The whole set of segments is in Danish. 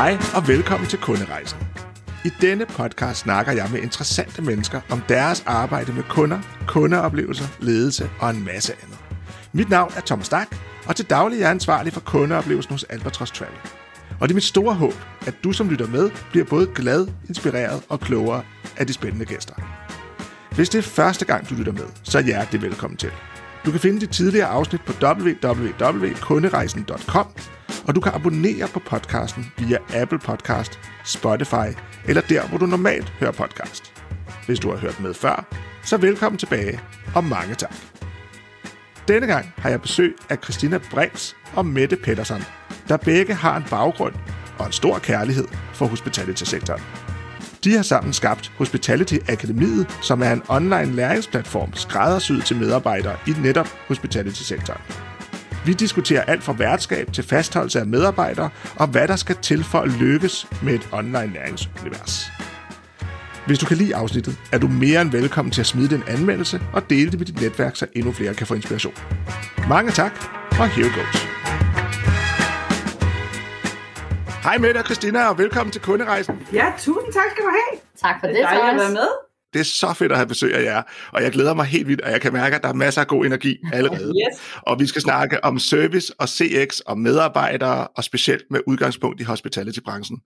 Hej og velkommen til Kunderejsen. I denne podcast snakker jeg med interessante mennesker om deres arbejde med kunder, kundeoplevelser, ledelse og en masse andet. Mit navn er Thomas Stak, og til daglig er jeg ansvarlig for kundeoplevelsen hos Albatross Travel. Og det er mit store håb, at du som lytter med bliver både glad, inspireret og klogere af de spændende gæster. Hvis det er første gang, du lytter med, så er hjertelig velkommen til. Du kan finde de tidligere afsnit på www.kunderejsen.com, og du kan abonnere på podcasten via Apple Podcast, Spotify eller der, hvor du normalt hører podcast. Hvis du har hørt med før, så velkommen tilbage, og mange tak. Denne gang har jeg besøg af Christina Brings og Mette Pedersen, der begge har en baggrund og en stor kærlighed for hospitality-sektoren. De har sammen skabt Hospitality Akademiet, som er en online læringsplatform skræddersyet til medarbejdere i netop hospitality-sektoren. Vi diskuterer alt fra værtskab til fastholdelse af medarbejdere, og hvad der skal til for at lykkes med et online læringsunivers. Hvis du kan lide afsnittet, er du mere end velkommen til at smide den anmeldelse og dele det med dit netværk, så endnu flere kan få inspiration. Mange tak, og here goes. Hej Mette og Christina, og velkommen til Kunderejsen. Ja, tusind tak skal du have. Tak for det, Det er dejligt at være med. Det er så fedt at have besøg af jer, og jeg glæder mig helt vildt, og jeg kan mærke, at der er masser af god energi allerede. Yes. Og vi skal snakke om service og CX og medarbejdere, og specielt med udgangspunkt i hospitality-branchen.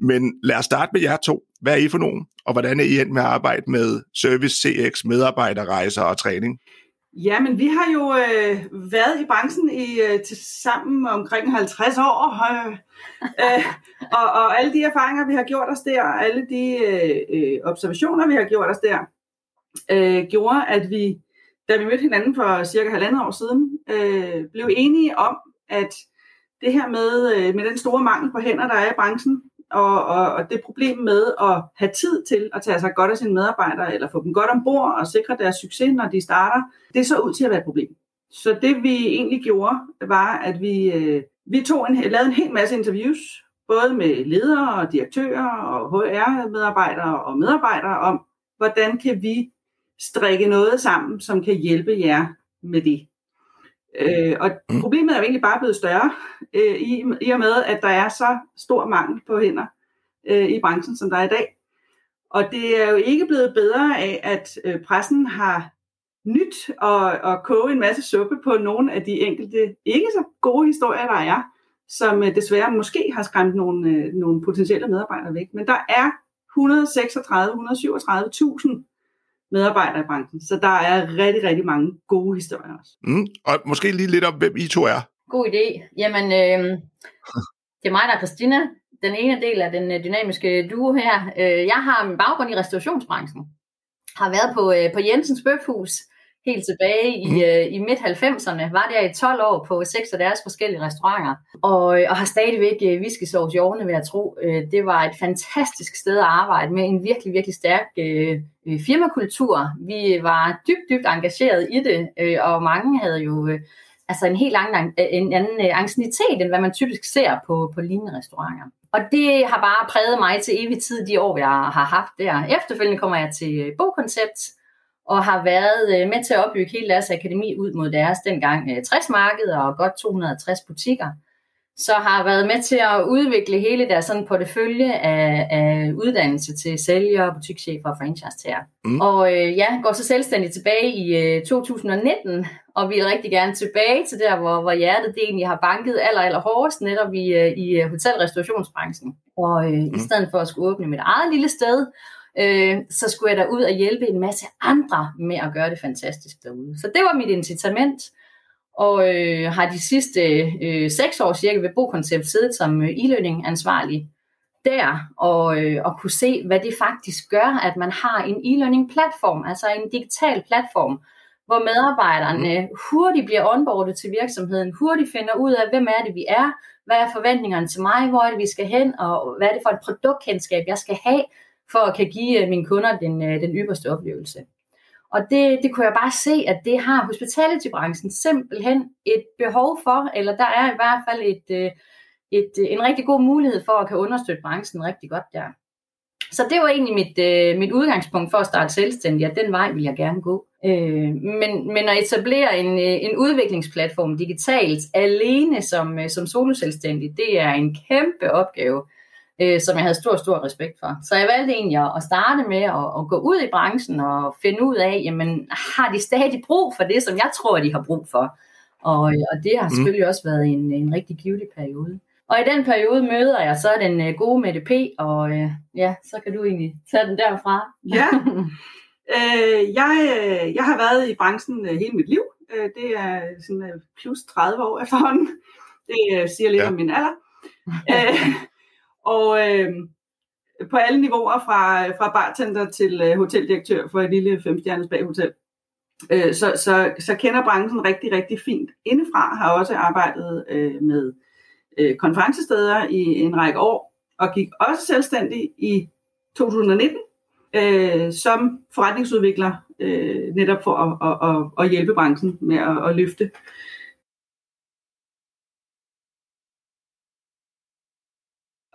Men lad os starte med jer to. Hvad er I for nogen, og hvordan er I endt med at arbejde med service, CX, medarbejderrejser og træning? Ja, men vi har jo øh, været i branchen i øh, til sammen omkring 50 år, øh, øh, og, og alle de erfaringer, vi har gjort os der, og alle de øh, øh, observationer, vi har gjort os der, øh, gjorde, at vi, da vi mødte hinanden for cirka halvandet år siden, øh, blev enige om, at det her med, øh, med den store mangel på hænder, der er i branchen, og, og, og det problem med at have tid til at tage sig godt af sine medarbejdere, eller få dem godt ombord og sikre deres succes, når de starter, det så ud til at være et problem. Så det vi egentlig gjorde, var, at vi, øh, vi tog en, lavede en hel masse interviews, både med ledere og direktører og HR-medarbejdere og medarbejdere om, hvordan kan vi strikke noget sammen, som kan hjælpe jer med det. Øh, og Mm. problemet er jo egentlig bare blevet større, øh, i, i og med, at der er så stor mangel på hænder øh, i branchen, som der er i dag. Og det er jo ikke blevet bedre af, at øh, pressen har nyt og, og koge en masse suppe på nogle af de enkelte ikke så gode historier, der er, som øh, desværre måske har skræmt nogle, øh, nogle potentielle medarbejdere væk. Men der er 136-137.000 medarbejdere i branchen, så der er rigtig, rigtig mange gode historier også. Mm, og måske lige lidt om, hvem I to er. God idé. Jamen, øh, det er mig, der er Christina. Den ene del af den øh, dynamiske duo her. Øh, jeg har min baggrund i restaurationsbranchen. Har været på, øh, på Jensens Bøfhus helt tilbage i, øh, i midt-90'erne. Var der i 12 år på seks af deres forskellige restauranter. Og, øh, og har stadigvæk øh, viskesovs i årene, vil jeg tro. Øh, det var et fantastisk sted at arbejde med en virkelig, virkelig stærk øh, øh, firmakultur. Vi var dybt, dybt engageret i det, øh, og mange havde jo... Øh, altså en helt anden, en anden øh, angstinitet, end hvad man typisk ser på, på lignende restauranter. Og det har bare præget mig til evig tid, de år, jeg har haft der. Efterfølgende kommer jeg til Bokoncept, Bogkoncept, og har været øh, med til at opbygge hele deres akademi ud mod deres dengang øh, 60 markeder og godt 260 butikker. Så har været med til at udvikle hele deres sådan portefølje af, af uddannelse til sælgere, butikschefer og franchise-tager. Mm. Og øh, ja, går så selvstændigt tilbage i øh, 2019, og vil rigtig gerne tilbage til der, hvor, hvor hjertet det egentlig har banket aller, aller hårdest, netop i, øh, i øh, hotel- og restaurationsbranchen. Og øh, mm. i stedet for at skulle åbne mit eget lille sted, øh, så skulle jeg derud og hjælpe en masse andre med at gøre det fantastisk derude. Så det var mit incitament, og øh, har de sidste øh, seks år cirka ved Bokoncept siddet som øh, e-learning ansvarlig der, og, øh, og kunne se, hvad det faktisk gør, at man har en e-learning platform, altså en digital platform, hvor medarbejderne hurtigt bliver onboardet til virksomheden, hurtigt finder ud af, hvem er det, vi er, hvad er forventningerne til mig, hvor er det, vi skal hen, og hvad er det for et produktkendskab, jeg skal have, for at kan give øh, mine kunder den, øh, den ypperste oplevelse. Og det, det kunne jeg bare se, at det har hospitality-branchen simpelthen et behov for, eller der er i hvert fald et, øh, et, en rigtig god mulighed for at kan understøtte branchen rigtig godt der. Så det var egentlig mit, øh, mit udgangspunkt for at starte selvstændig, at den vej vil jeg gerne gå. Øh, men, men at etablere en, en udviklingsplatform digitalt alene som, som soloselvstændig, det er en kæmpe opgave øh, som jeg havde stor, stor respekt for. Så jeg valgte egentlig at, at starte med at, at gå ud i branchen og finde ud af, jamen, har de stadig brug for det, som jeg tror, de har brug for? Og, og det har mm. selvfølgelig mm. også været en, en rigtig givtig periode. Og i den periode møder jeg så den øh, gode Mette P., og øh, ja, så kan du egentlig tage den derfra. Ja, øh, jeg, øh, jeg har været i branchen øh, hele mit liv. Øh, det er sådan øh, plus 30 år efterhånden. Det øh, siger lidt ja. om min alder. øh, og øh, på alle niveauer, fra, fra bartender til øh, hoteldirektør for et lille femstjernes baghotel. Øh, så, så, så kender branchen rigtig, rigtig fint indefra. Har også arbejdet øh, med øh, konferencesteder i en række år, og gik også selvstændig i 2019 øh, som forretningsudvikler, øh, netop for at, at, at, at hjælpe branchen med at, at løfte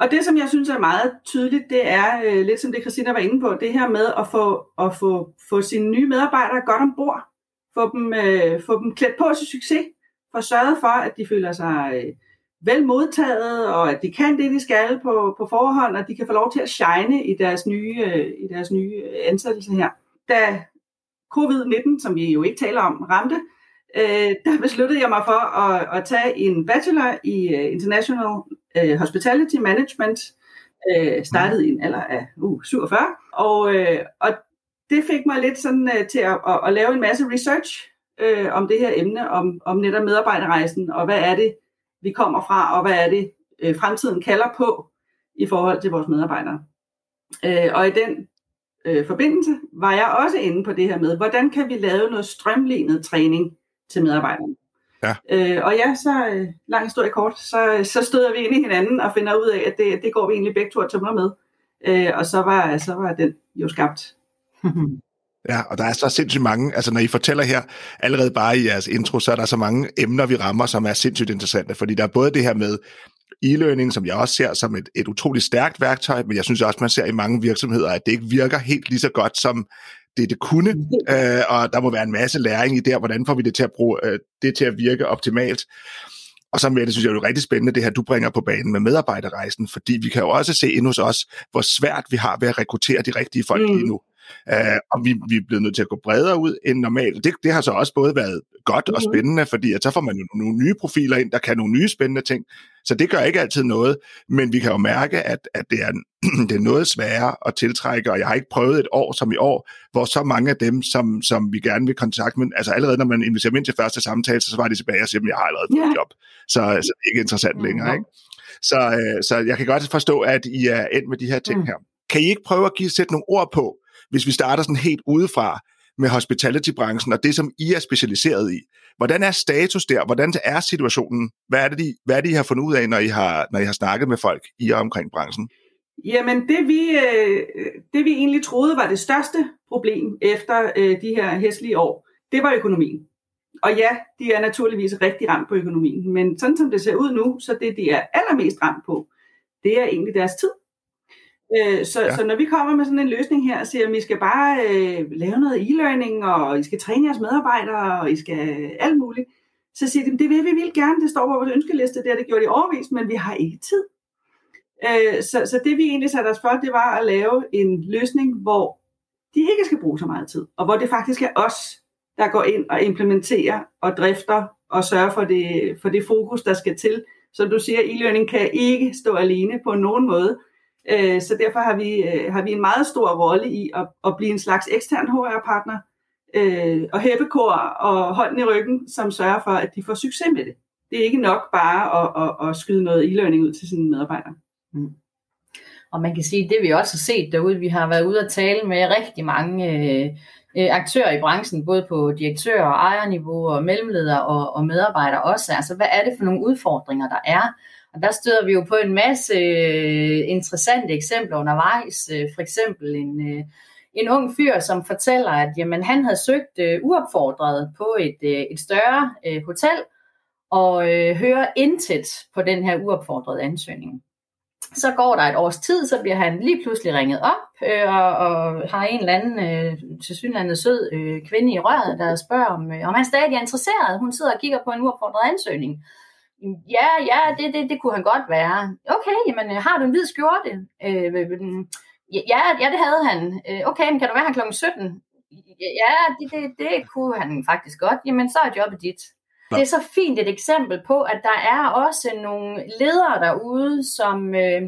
Og det, som jeg synes er meget tydeligt, det er øh, lidt som det Christina var inde på, det her med at få, at få, få sine nye medarbejdere godt ombord, få dem, øh, få dem klædt på til succes, få sørget for, at de føler sig øh, vel modtaget, og at de kan det, de skal på, på forhånd, og de kan få lov til at shine i deres nye, øh, i deres nye ansættelse her. Da covid-19, som vi jo ikke taler om, ramte, øh, der besluttede jeg mig for at, at tage en bachelor i uh, International uh, Hospitality Management, uh, startede i en alder af uh, 47, og, uh, og det fik mig lidt sådan uh, til at, at, at lave en masse research uh, om det her emne, om, om netop medarbejderrejsen, og hvad er det, vi kommer fra, og hvad er det, uh, fremtiden kalder på i forhold til vores medarbejdere. Uh, og i den uh, forbindelse var jeg også inde på det her med, hvordan kan vi lave noget strømlignet træning? Til medarbejderne. Ja. Øh, og ja, så øh, lang historie kort, så, så støder vi ind i hinanden og finder ud af, at det, det går vi egentlig begge to og tømmer med. Øh, og så var, så var den jo skabt. Ja, og der er så sindssygt mange, altså når I fortæller her, allerede bare i jeres intro, så er der så mange emner, vi rammer, som er sindssygt interessante, fordi der er både det her med e-learning, som jeg også ser som et, et utroligt stærkt værktøj, men jeg synes også, man ser i mange virksomheder, at det ikke virker helt lige så godt, som det, det kunne, øh, og der må være en masse læring i det, hvordan får vi det til at bruge øh, det til at virke optimalt. Og så med det synes jeg, det er rigtig spændende, det her, du bringer på banen med medarbejderrejsen, fordi vi kan jo også se ind hos os, hvor svært vi har ved at rekruttere de rigtige folk mm. lige nu. Uh, og vi, vi er blevet nødt til at gå bredere ud end normalt. Det, det har så også både været godt og mhm. spændende, fordi at så får man jo nogle nye profiler ind, der kan nogle nye spændende ting. Så det gør ikke altid noget, men vi kan jo mærke, at, at det, er, det er noget sværere at tiltrække, og jeg har ikke prøvet et år som i år, hvor så mange af dem, som, som vi gerne vil kontakte, men altså allerede når man inviterer dem ind til første samtale, så svarer de tilbage og siger, at jeg har allerede fået yeah. job. Så, så det er ikke interessant mm. længere. Ikke? Så, øh, så jeg kan godt forstå, at I er endt med de her ting mm. her. Kan I ikke prøve at give, sætte nogle ord på, hvis vi starter sådan helt udefra med hospitality-branchen og det, som I er specialiseret i. Hvordan er status der? Hvordan er situationen? Hvad er det, I, hvad er det, I har fundet ud af, når I har, når I har snakket med folk i og omkring branchen? Jamen, det vi, øh, det vi egentlig troede var det største problem efter øh, de her hæslige år, det var økonomien. Og ja, de er naturligvis rigtig ramt på økonomien, men sådan som det ser ud nu, så det de er allermest ramt på, det er egentlig deres tid. Øh, så, ja. så når vi kommer med sådan en løsning her og siger, at vi skal bare øh, lave noget e-learning, og I skal træne jeres medarbejdere, og I skal alt muligt, så siger de, det vil vi vil gerne, det står på vores ønskeliste, det har det gjort i overvis, men vi har ikke tid. Øh, så, så det vi egentlig satte os for, det var at lave en løsning, hvor de ikke skal bruge så meget tid, og hvor det faktisk er os, der går ind og implementerer og drifter og sørger for det, for det fokus, der skal til. Som du siger, e-learning kan ikke stå alene på nogen måde. Øh, så derfor har vi, øh, har vi en meget stor rolle i at, at blive en slags ekstern HR-partner øh, og hæppekor og hånden i ryggen, som sørger for, at de får succes med det. Det er ikke nok bare at, at, at skyde noget e-learning ud til sine medarbejdere. Mm. Og man kan sige, det vi også har set derude, vi har været ude at tale med rigtig mange øh, øh aktører i branchen, både på direktør- og ejerniveau, og mellemleder og, og medarbejdere også. Altså, hvad er det for nogle udfordringer, der er? Og der støder vi jo på en masse øh, interessante eksempler undervejs. Øh, for eksempel en, øh, en ung fyr, som fortæller, at jamen, han havde søgt øh, uopfordret på et, øh, et større øh, hotel, og øh, hører intet på den her uopfordrede ansøgning. Så går der et års tid, så bliver han lige pludselig ringet op, øh, og, og har en eller anden øh, tilsyneladende sød øh, kvinde i røret, der spørger, om, øh, om han stadig er interesseret. Hun sidder og kigger på en uopfordret ansøgning. Ja, ja, det, det, det kunne han godt være. Okay, jamen, har du en hvid skjorte? Øh, ja, ja, det havde han. Okay, men kan du være her kl. 17? Ja, det, det, det kunne han faktisk godt. Jamen, så er jobbet dit. Det er så fint et eksempel på, at der er også nogle ledere derude, som, øh,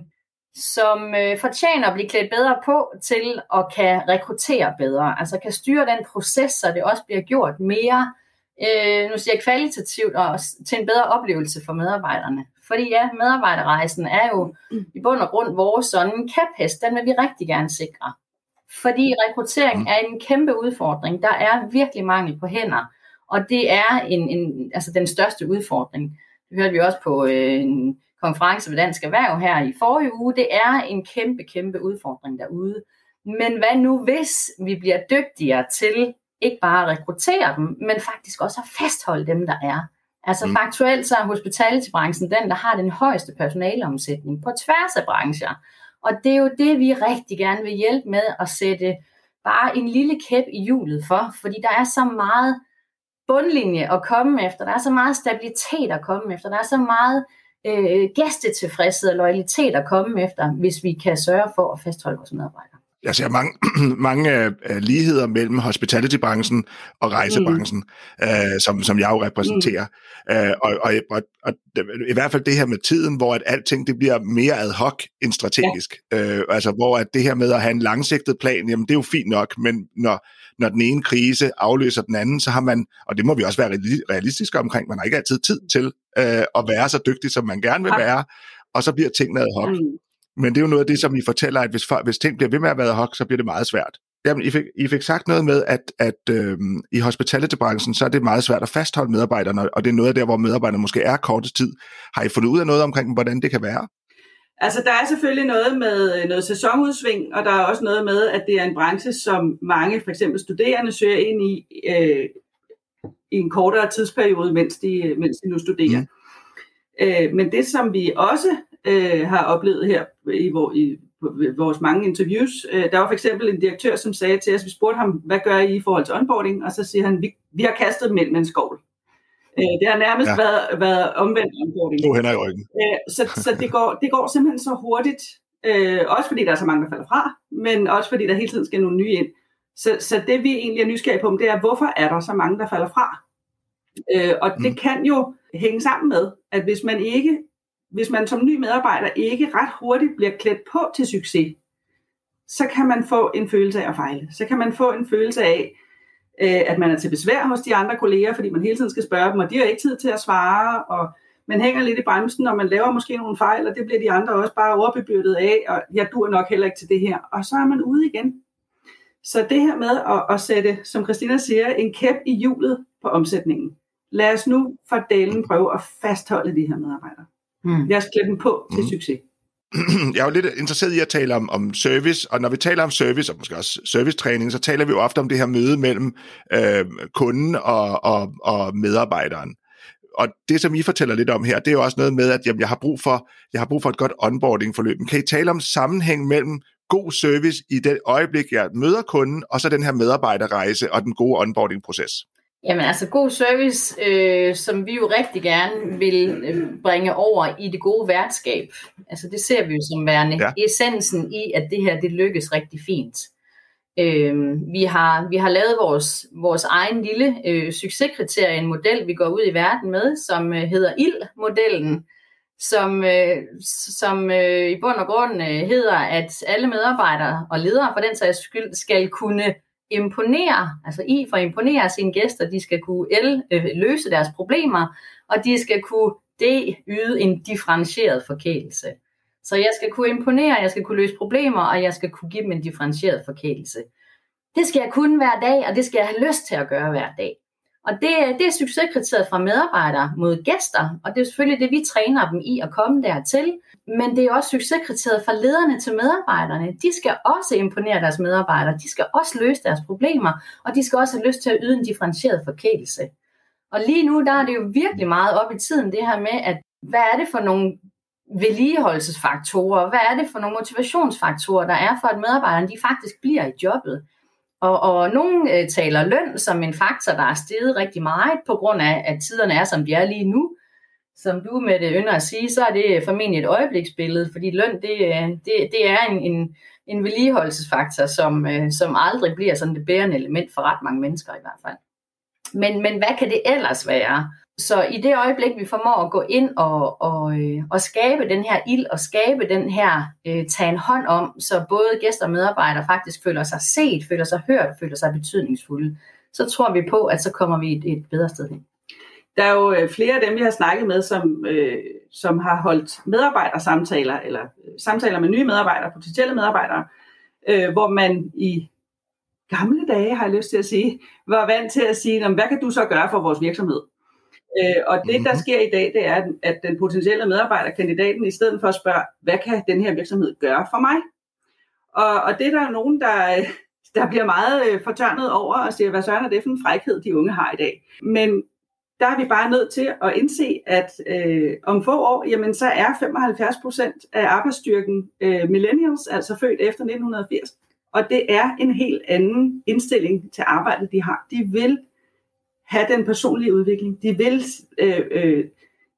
som øh, fortjener at blive klædt bedre på til at kan rekruttere bedre. Altså kan styre den proces, så det også bliver gjort mere, øh, nu siger jeg kvalitativt, og til en bedre oplevelse for medarbejderne. Fordi ja, medarbejderrejsen er jo i bund og grund vores sådan kæphest, den vil vi rigtig gerne sikre. Fordi rekruttering mm. er en kæmpe udfordring. Der er virkelig mangel på hænder. Og det er en, en, altså den største udfordring. Det hørte vi også på øh, en konference ved Dansk Erhverv her i forrige uge. Det er en kæmpe, kæmpe udfordring derude. Men hvad nu hvis vi bliver dygtigere til ikke bare at rekruttere dem, men faktisk også at fastholde dem, der er. Altså mm. faktuelt så er hospitality-branchen den, der har den højeste personaleomsætning på tværs af brancher. Og det er jo det, vi rigtig gerne vil hjælpe med at sætte bare en lille kæp i hjulet for, fordi der er så meget bundlinje at komme efter, der er så meget stabilitet at komme efter, der er så meget øh, gæstetilfredshed og loyalitet at komme efter, hvis vi kan sørge for at fastholde vores medarbejdere jeg ser mange, mange uh, ligheder mellem hospitality-branchen og rejsebranchen, mm. uh, som, som jeg jo repræsenterer. Mm. Uh, og, og, og, og i hvert fald det her med tiden, hvor at alting det bliver mere ad hoc end strategisk. Ja. Uh, altså hvor at det her med at have en langsigtet plan, jamen det er jo fint nok, men når, når den ene krise afløser den anden, så har man, og det må vi også være realistiske omkring, man har ikke altid tid til uh, at være så dygtig, som man gerne vil være, og så bliver tingene ad hoc. Mm. Men det er jo noget af det, som I fortæller, at hvis, hvis ting bliver ved med at være hok, så bliver det meget svært. Jamen, I fik, I fik sagt noget med, at, at øhm, i hospitality-branchen, så er det meget svært at fastholde medarbejderne, og det er noget af det, hvor medarbejderne måske er kortest tid. Har I fundet ud af noget omkring, hvordan det kan være? Altså, der er selvfølgelig noget med øh, noget sæsonudsving, og der er også noget med, at det er en branche, som mange, for eksempel studerende, søger ind i øh, i en kortere tidsperiode, mens de, mens de nu studerer. Mm. Øh, men det, som vi også øh, har oplevet her i, hvor, i vores mange interviews. Øh, der var for eksempel en direktør, som sagde til os, vi spurgte ham, hvad gør I i forhold til onboarding? Og så siger han, vi, vi har kastet dem med en skovl. Øh, det har nærmest ja. været, været omvendt onboarding. To hænder i ryggen. Øh, så så det, går, det går simpelthen så hurtigt. Også fordi der er så mange, der falder fra, men også fordi der hele tiden skal nogle nye ind. Så, så det vi egentlig er nysgerrige på, det er, hvorfor er der så mange, der falder fra? Og det mm. kan jo hænge sammen med, at hvis man ikke hvis man som ny medarbejder ikke ret hurtigt bliver klædt på til succes, så kan man få en følelse af at fejle. Så kan man få en følelse af, øh, at man er til besvær hos de andre kolleger, fordi man hele tiden skal spørge dem, og de har ikke tid til at svare, og man hænger lidt i bremsen, og man laver måske nogle fejl, og det bliver de andre også bare overbebyrdet af, og jeg dur nok heller ikke til det her. Og så er man ude igen. Så det her med at, at sætte, som Christina siger, en kæp i hjulet på omsætningen. Lad os nu for delen prøve at fastholde de her medarbejdere. Mm. Lad os klæde dem på til mm. succes. Jeg er jo lidt interesseret i at tale om, om service, og når vi taler om service, og måske også servicetræning, så taler vi jo ofte om det her møde mellem øh, kunden og, og, og medarbejderen. Og det, som I fortæller lidt om her, det er jo også noget med, at jamen, jeg, har brug for, jeg har brug for et godt onboarding-forløb. Kan I tale om sammenhæng mellem god service i det øjeblik, jeg møder kunden, og så den her medarbejderrejse og den gode onboarding-proces? Jamen altså god service, øh, som vi jo rigtig gerne vil øh, bringe over i det gode værtskab. Altså det ser vi jo som værende ja. essensen i, at det her det lykkes rigtig fint. Øh, vi, har, vi har lavet vores, vores egen lille øh, succeskriterie, en model, vi går ud i verden med, som øh, hedder ILD-modellen, som, øh, som øh, i bund og grund øh, hedder, at alle medarbejdere og ledere for den sags skyld skal kunne imponere, altså I for at imponere sine gæster, de skal kunne el, øh, løse deres problemer, og de skal kunne D yde en differentieret forkælelse. Så jeg skal kunne imponere, jeg skal kunne løse problemer, og jeg skal kunne give dem en differentieret forkælelse. Det skal jeg kunne hver dag, og det skal jeg have lyst til at gøre hver dag. Og det, det er succeskriteriet fra medarbejdere mod gæster, og det er selvfølgelig det, vi træner dem i at komme dertil. Men det er også succeskriteriet fra lederne til medarbejderne. De skal også imponere deres medarbejdere, de skal også løse deres problemer, og de skal også have lyst til at yde en differentieret forkælelse. Og lige nu, der er det jo virkelig meget op i tiden, det her med, at hvad er det for nogle vedligeholdelsesfaktorer, hvad er det for nogle motivationsfaktorer, der er for, at medarbejderne de faktisk bliver i jobbet. Og, og nogen øh, taler løn som en faktor, der er steget rigtig meget på grund af, at tiderne er, som de er lige nu. som du med det ynder at sige, så er det formentlig et øjebliksbillede, fordi løn, det, øh, det, det er en, en, en vedligeholdelsesfaktor, som, øh, som aldrig bliver sådan det bærende element for ret mange mennesker i hvert fald. Men, men hvad kan det ellers være? Så i det øjeblik, vi formår at gå ind og, og, øh, og skabe den her ild, og skabe den her, øh, tage en hånd om, så både gæster og medarbejdere faktisk føler sig set, føler sig hørt, føler sig betydningsfulde, så tror vi på, at så kommer vi et, et bedre sted hen. Der er jo øh, flere af dem, vi har snakket med, som, øh, som har holdt medarbejdersamtaler, eller øh, samtaler med nye medarbejdere, potentielle medarbejdere, øh, hvor man i gamle dage, har jeg lyst til at sige, var vant til at sige, hvad kan du så gøre for vores virksomhed? Øh, og det, der mhm. sker i dag, det er, at den potentielle medarbejderkandidaten, i stedet for at spørge, hvad kan den her virksomhed gøre for mig? Og, og det er der nogen, der, der bliver meget øh, fortørnet over og siger, hvad søren er det for en frækhed, de unge har i dag? Men der er vi bare nødt til at indse, at øh, om få år, jamen, så er 75 procent af arbejdsstyrken øh, millennials, altså født efter 1980. Og det er en helt anden indstilling til arbejdet, de har. De vil have den personlige udvikling. De vil, øh, øh,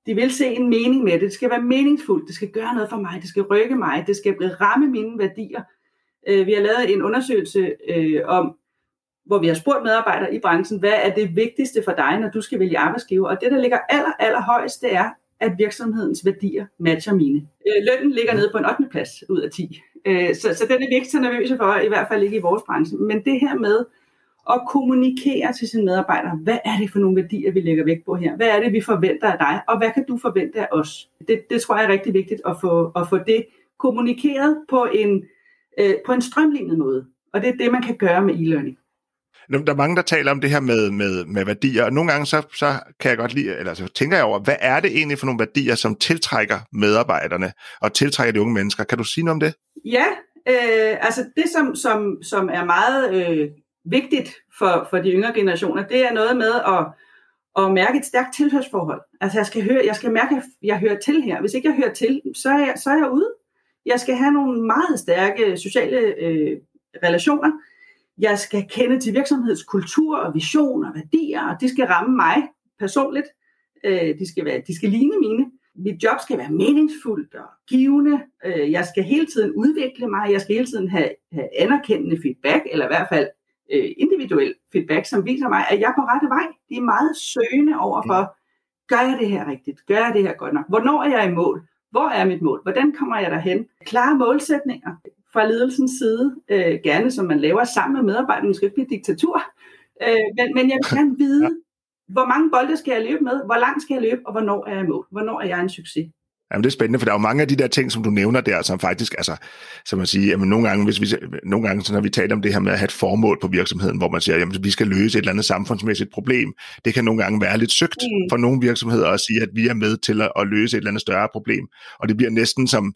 de vil se en mening med det. Det skal være meningsfuldt. Det skal gøre noget for mig. Det skal rykke mig. Det skal ramme mine værdier. Øh, vi har lavet en undersøgelse øh, om, hvor vi har spurgt medarbejdere i branchen, hvad er det vigtigste for dig, når du skal vælge arbejdsgiver? Og det, der ligger aller, aller højst, det er, at virksomhedens værdier matcher mine. Øh, lønnen ligger nede på en 8. plads ud af 10. Øh, så, så den er vi ikke så nervøse for, i hvert fald ikke i vores branche. Men det her med at kommunikere til sine medarbejdere, hvad er det for nogle værdier, vi lægger vægt på her? Hvad er det, vi forventer af dig? Og hvad kan du forvente af os? Det, det tror jeg er rigtig vigtigt at få, at få det kommunikeret på en, øh, på en strømlignet måde. Og det er det, man kan gøre med e-learning. Der er mange, der taler om det her med, med, med værdier, og nogle gange så, så kan jeg godt lide, eller så tænker jeg over, hvad er det egentlig for nogle værdier, som tiltrækker medarbejderne og tiltrækker de unge mennesker? Kan du sige noget om det? Ja, øh, altså det, som, som, som er meget øh, vigtigt for, for de yngre generationer, det er noget med at, at mærke et stærkt tilhørsforhold. Altså jeg skal, høre, jeg skal mærke, at jeg hører til her. Hvis ikke jeg hører til, så er jeg, så er jeg ude. Jeg skal have nogle meget stærke sociale øh, relationer. Jeg skal kende til virksomhedskultur og vision og værdier, og det skal ramme mig personligt. Øh, de, skal være, de skal ligne mine. Mit job skal være meningsfuldt og givende. Øh, jeg skal hele tiden udvikle mig. Jeg skal hele tiden have, have anerkendende feedback, eller i hvert fald øh, individuel feedback, som viser mig, at jeg er på rette vej. De er meget søgende over for, gør jeg det her rigtigt? Gør jeg det her godt nok? Hvornår er jeg i mål? Hvor er mit mål? Hvordan kommer jeg derhen? Klare målsætninger fra ledelsens side, øh, gerne som man laver sammen med medarbejderne, det skal ikke blive diktatur. Øh, men, men jeg vil gerne vide, hvor mange bolde skal jeg løbe med, hvor langt skal jeg løbe, og hvornår er jeg i mål? Hvornår er jeg en succes? Jamen, det er spændende, for der er jo mange af de der ting, som du nævner der, som faktisk, altså, som man siger, jamen, nogle gange, hvis vi, nogle gange, så når vi taler om det her med at have et formål på virksomheden, hvor man siger, jamen, vi skal løse et eller andet samfundsmæssigt problem, det kan nogle gange være lidt søgt mm. for nogle virksomheder at sige, at vi er med til at, at løse et eller andet større problem, og det bliver næsten som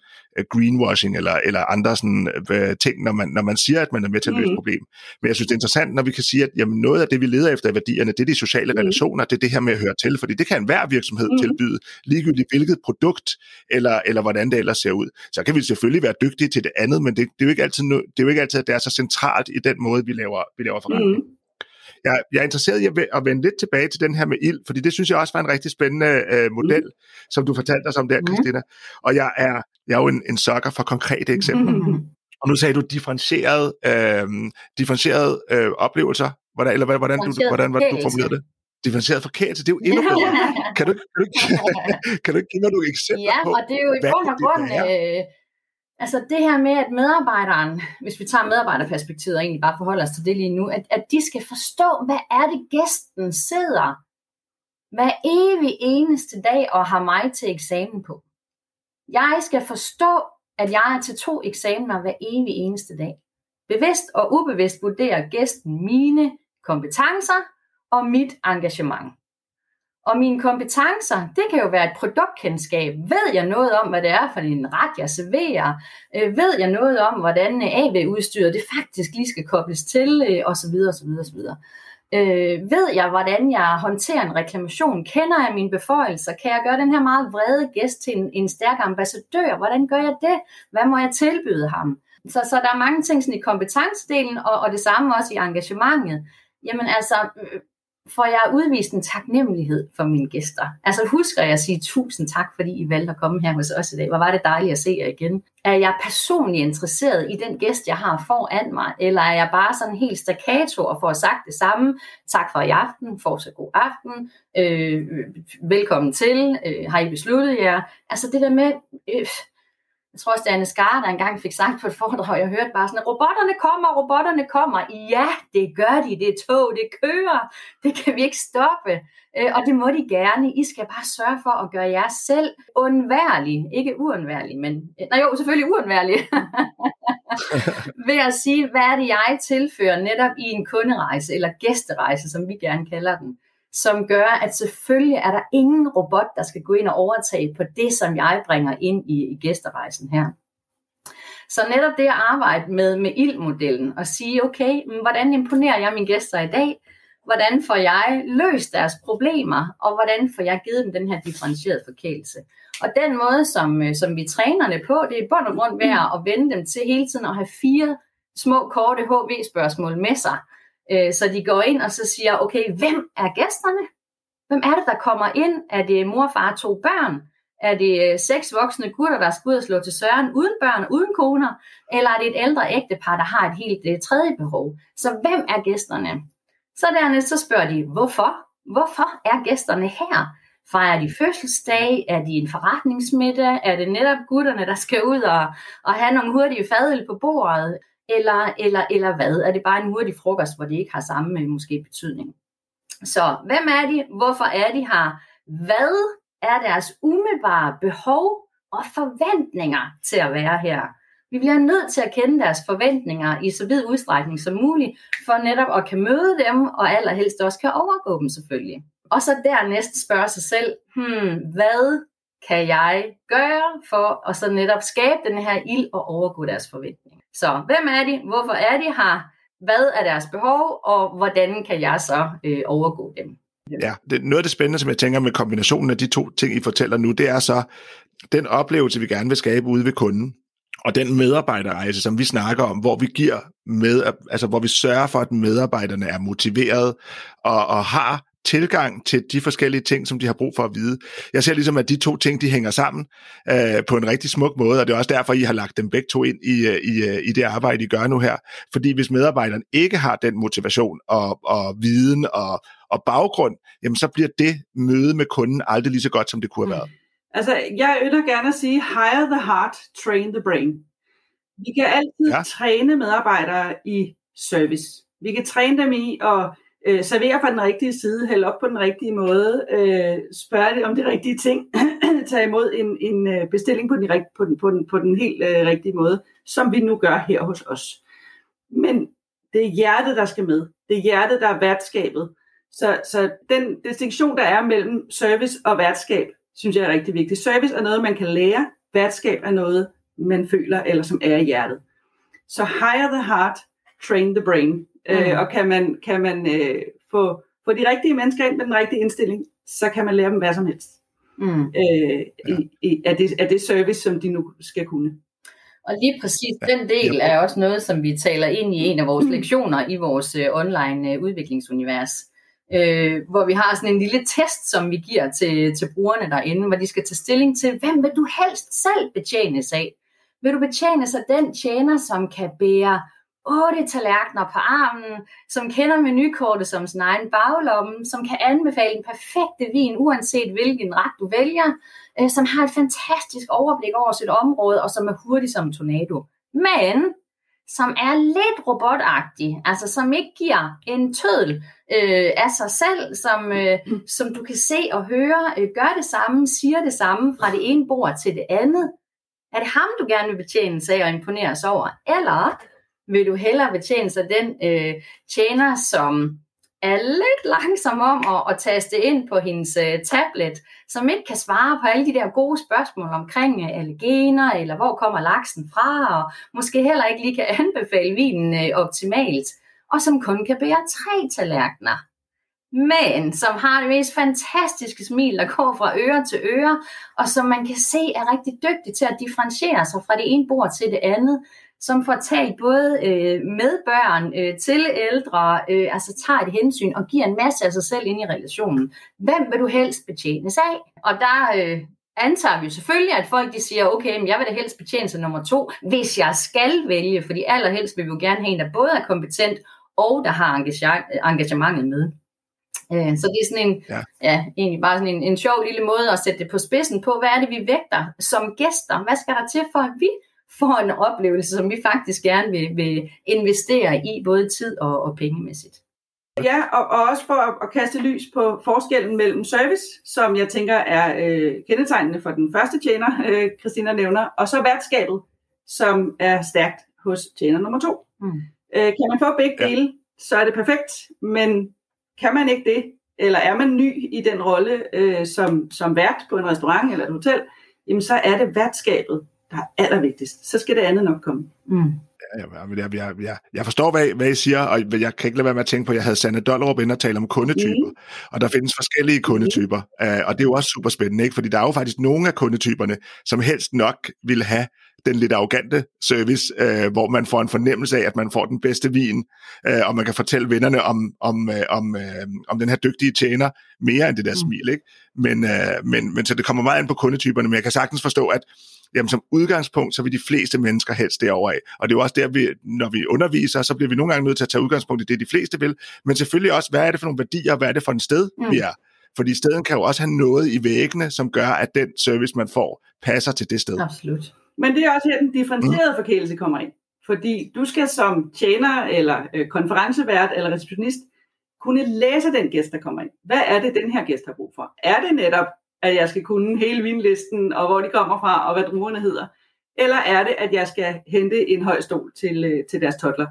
greenwashing eller, eller andre sådan, uh, ting, når man, når man siger, at man er med til at løse mm. problem. Men jeg synes, det er interessant, når vi kan sige, at jamen, noget af det, vi leder efter i værdierne, det er de sociale mm. relationer, det er det her med at høre til, fordi det kan enhver virksomhed mm. tilbyde, ligegyldigt hvilket produkt eller, eller hvordan det ellers ser ud. Så kan vi selvfølgelig være dygtige til det andet, men det, det, er, jo ikke altid, det er jo ikke altid, at det er så centralt i den måde, vi laver, vi laver forretning. Mm. Jeg, jeg er interesseret i at, at vende lidt tilbage til den her med ild, fordi det synes jeg også var en rigtig spændende øh, model, mm. som du fortalte os om der, Christina. Og jeg er, jeg er jo en, en sokker for konkrete eksempler. Mm. Og nu sagde du differentieret, øh, differentieret øh, oplevelser, hvordan, eller hvordan, du, hvordan, hvordan du formulerede det? differentieret forkert, det er jo endnu bedre. kan, du, kan, du, kan du ikke give mig nogle eksempler ja, på, og det er jo i grund og grund, øh, altså det her med, at medarbejderen, hvis vi tager medarbejderperspektivet og egentlig bare forholder os til det lige nu, at, at de skal forstå, hvad er det gæsten sidder hver evig eneste dag og har mig til eksamen på. Jeg skal forstå, at jeg er til to eksamener hver evig eneste dag. Bevidst og ubevidst vurderer gæsten mine kompetencer, og mit engagement. Og mine kompetencer, det kan jo være et produktkendskab. Ved jeg noget om, hvad det er for en ret, jeg serverer? Øh, ved jeg noget om, hvordan AV-udstyret det faktisk lige skal kobles til? Øh, og så videre, og så videre, og så videre. Øh, ved jeg, hvordan jeg håndterer en reklamation? Kender jeg mine beføjelser? Kan jeg gøre den her meget vrede gæst til en, en stærk ambassadør? Hvordan gør jeg det? Hvad må jeg tilbyde ham? Så, så der er mange ting sådan i kompetencedelen, og, og det samme også i engagementet. Jamen altså, øh, får jeg udvist en taknemmelighed for mine gæster. Altså husker jeg at sige tusind tak, fordi I valgte at komme her hos os i dag. Hvor var det dejligt at se jer igen. Er jeg personligt interesseret i den gæst, jeg har foran mig, eller er jeg bare sådan helt staccato og får sagt det samme? Tak for i aften, fortsat god aften, øh, velkommen til, øh, har I besluttet jer? Altså det der med... Øh, jeg tror også, det er Anne Skar, der engang fik sagt på et foredrag, jeg hørte bare sådan, at robotterne kommer, robotterne kommer. Ja, det gør de, det er tog, det kører, det kan vi ikke stoppe. Øh, og det må de gerne. I skal bare sørge for at gøre jer selv undværlig. Ikke uundværlig, men... Øh, nej jo, selvfølgelig uundværlig. Ved at sige, hvad er det, jeg tilfører netop i en kunderejse, eller gæsterejse, som vi gerne kalder den som gør, at selvfølgelig er der ingen robot, der skal gå ind og overtage på det, som jeg bringer ind i, i gæsterejsen her. Så netop det at arbejde med, med ildmodellen og sige, okay, men hvordan imponerer jeg mine gæster i dag? Hvordan får jeg løst deres problemer? Og hvordan får jeg givet dem den her differentierede forkælelse? Og den måde, som, øh, som vi trænerne på, det er i bund og grund værd at vende dem til hele tiden at have fire små, korte HV-spørgsmål med sig, Øh, så de går ind og så siger, okay, hvem er gæsterne? Hvem er det, der kommer ind? Er det mor, far, to børn? Er det øh, seks voksne gutter, der skal ud og slå til søren uden børn, uden koner? Eller er det et ældre ægtepar, der har et helt uh, tredje behov? Så hvem er gæsterne? Så dernæst så spørger de, hvorfor? Hvorfor er gæsterne her? Fejrer de fødselsdag? Er de en forretningsmiddag? Er det netop gutterne, der skal ud og, og have nogle hurtige fadøl på bordet? Eller, eller, eller hvad? Er det bare en hurtig frokost, hvor det ikke har samme måske betydning? Så hvem er de? Hvorfor er de her? Hvad er deres umiddelbare behov og forventninger til at være her? Vi bliver nødt til at kende deres forventninger i så vid udstrækning som muligt, for netop at kan møde dem, og allerhelst også kan overgå dem selvfølgelig. Og så dernæst spørge sig selv, hmm, hvad kan jeg gøre for at så netop skabe den her ild og overgå deres forventninger? Så hvem er de? Hvorfor er de her? Hvad er deres behov? Og hvordan kan jeg så øh, overgå dem? Ja, det, noget af det spændende, som jeg tænker med kombinationen af de to ting, I fortæller nu, det er så den oplevelse, vi gerne vil skabe ude ved kunden, og den medarbejderrejse, som vi snakker om, hvor vi giver med, altså hvor vi sørger for, at medarbejderne er motiveret og, og har tilgang til de forskellige ting, som de har brug for at vide. Jeg ser ligesom, at de to ting, de hænger sammen øh, på en rigtig smuk måde, og det er også derfor, I har lagt dem begge to ind i, øh, i, øh, i det arbejde, I gør nu her. Fordi hvis medarbejderen ikke har den motivation og, og viden og, og baggrund, jamen så bliver det møde med kunden aldrig lige så godt, som det kunne have været. Altså, jeg ønsker gerne at sige, hire the heart, train the brain. Vi kan altid ja. træne medarbejdere i service. Vi kan træne dem i at øh, servere fra den rigtige side, hælde op på den rigtige måde, øh, spørge det om de rigtige ting, tage imod en, en øh, bestilling på den, på, den, på, den, på den helt øh, rigtige måde, som vi nu gør her hos os. Men det er hjertet, der skal med. Det er hjertet, der er værtskabet. Så, så den distinktion, der er mellem service og værtskab, synes jeg er rigtig vigtig. Service er noget, man kan lære. Værtskab er noget, man føler, eller som er i hjertet. Så hire the heart, train the brain. Øh, mm. Øh, og kan man, kan man øh, få, få de rigtige mennesker ind med den rigtige indstilling, så kan man lære dem hvad som helst. Mm. Øh, ja. i, i, af, det, af det service, som de nu skal kunne. Og lige præcis den del er også noget, som vi taler ind i en af vores mm. lektioner i vores uh, online uh, udviklingsunivers. Øh, hvor vi har sådan en lille test, som vi giver til, til brugerne derinde, hvor de skal tage stilling til, hvem vil du helst selv betjenes af? Vil du betjenes af den tjener, som kan bære otte tallerkener på armen, som kender menukortet som sin egen baglomme, som kan anbefale den perfekte vin, uanset hvilken ret du vælger, øh, som har et fantastisk overblik over sit område, og som er hurtig som en tornado. Men som er lidt robotagtig, altså som ikke giver en tødel øh, af sig selv, som, øh, som du kan se og høre, øh, gør det samme, siger det samme fra det ene bord til det andet. Er det ham, du gerne vil betjene sig og imponeres over? Eller vil du hellere betjene sig den øh, tjener, som er lidt langsom om at, at taste ind på hendes øh, tablet, som ikke kan svare på alle de der gode spørgsmål omkring øh, allergener, eller hvor kommer laksen fra, og måske heller ikke lige kan anbefale vinen øh, optimalt, og som kun kan bære tre tallerkener. Men som har det mest fantastiske smil, der går fra øre til øre, og som man kan se er rigtig dygtig til at differentiere sig fra det ene bord til det andet, som får talt både øh, med børn øh, til ældre, øh, altså tager et hensyn og giver en masse af sig selv ind i relationen. Hvem vil du helst betjenes af? Og der øh, antager vi selvfølgelig, at folk de siger, okay, men jeg vil da helst betjene sig nummer to, hvis jeg skal vælge, fordi allerhelst vil vi jo gerne have en, der både er kompetent og der har engagementet med. Øh, så det er sådan en, ja. ja, egentlig bare sådan en, en sjov lille måde at sætte det på spidsen på, hvad er det, vi vægter som gæster? Hvad skal der til for, at vi får en oplevelse, som vi faktisk gerne vil, vil investere i, både tid og, og pengemæssigt? Ja, og, og også for at, at kaste lys på forskellen mellem service, som jeg tænker er øh, kendetegnende for den første tjener, øh, Christina nævner, og så værtskabet, som er stærkt hos tjener nummer to. Mm. Øh, kan man få begge dele, ja. så er det perfekt, men kan man ikke det, eller er man ny i den rolle øh, som, som vært på en restaurant eller et hotel, jamen så er det værtskabet, der er allervigtigst. Så skal det andet nok komme. Mm. Ja, jeg, jeg, jeg, jeg forstår, hvad, hvad I siger, og jeg kan ikke lade være med at tænke på, at jeg havde Sanne Dollerup ind og tale om kundetyper, mm. og der findes forskellige kundetyper, mm. og det er jo også super spændende, ikke? fordi der er jo faktisk nogle af kundetyperne, som helst nok vil have den lidt arrogante service, øh, hvor man får en fornemmelse af, at man får den bedste vin, øh, og man kan fortælle vennerne om, om, øh, om, øh, om den her dygtige tjener mere end det der mm. smil. Ikke? Men, øh, men, men så det kommer meget an på kundetyperne, men jeg kan sagtens forstå, at jamen, som udgangspunkt, så vil de fleste mennesker helst derovre af. Og det er jo også der, vi, når vi underviser, så bliver vi nogle gange nødt til at tage udgangspunkt i det, de fleste vil, men selvfølgelig også, hvad er det for nogle værdier, hvad er det for en sted, mm. vi er. Fordi stedet kan jo også have noget i væggene, som gør, at den service, man får, passer til det sted. Absolut. Men det er også her, den differentierede mm. forkælelse kommer ind. Fordi du skal som tjener, eller øh, konferencevært, eller receptionist, kunne læse den gæst, der kommer ind. Hvad er det, den her gæst har brug for? Er det netop, at jeg skal kunne hele vinlisten, og hvor de kommer fra, og hvad druerne hedder? Eller er det, at jeg skal hente en høj stol til, øh, til deres totler?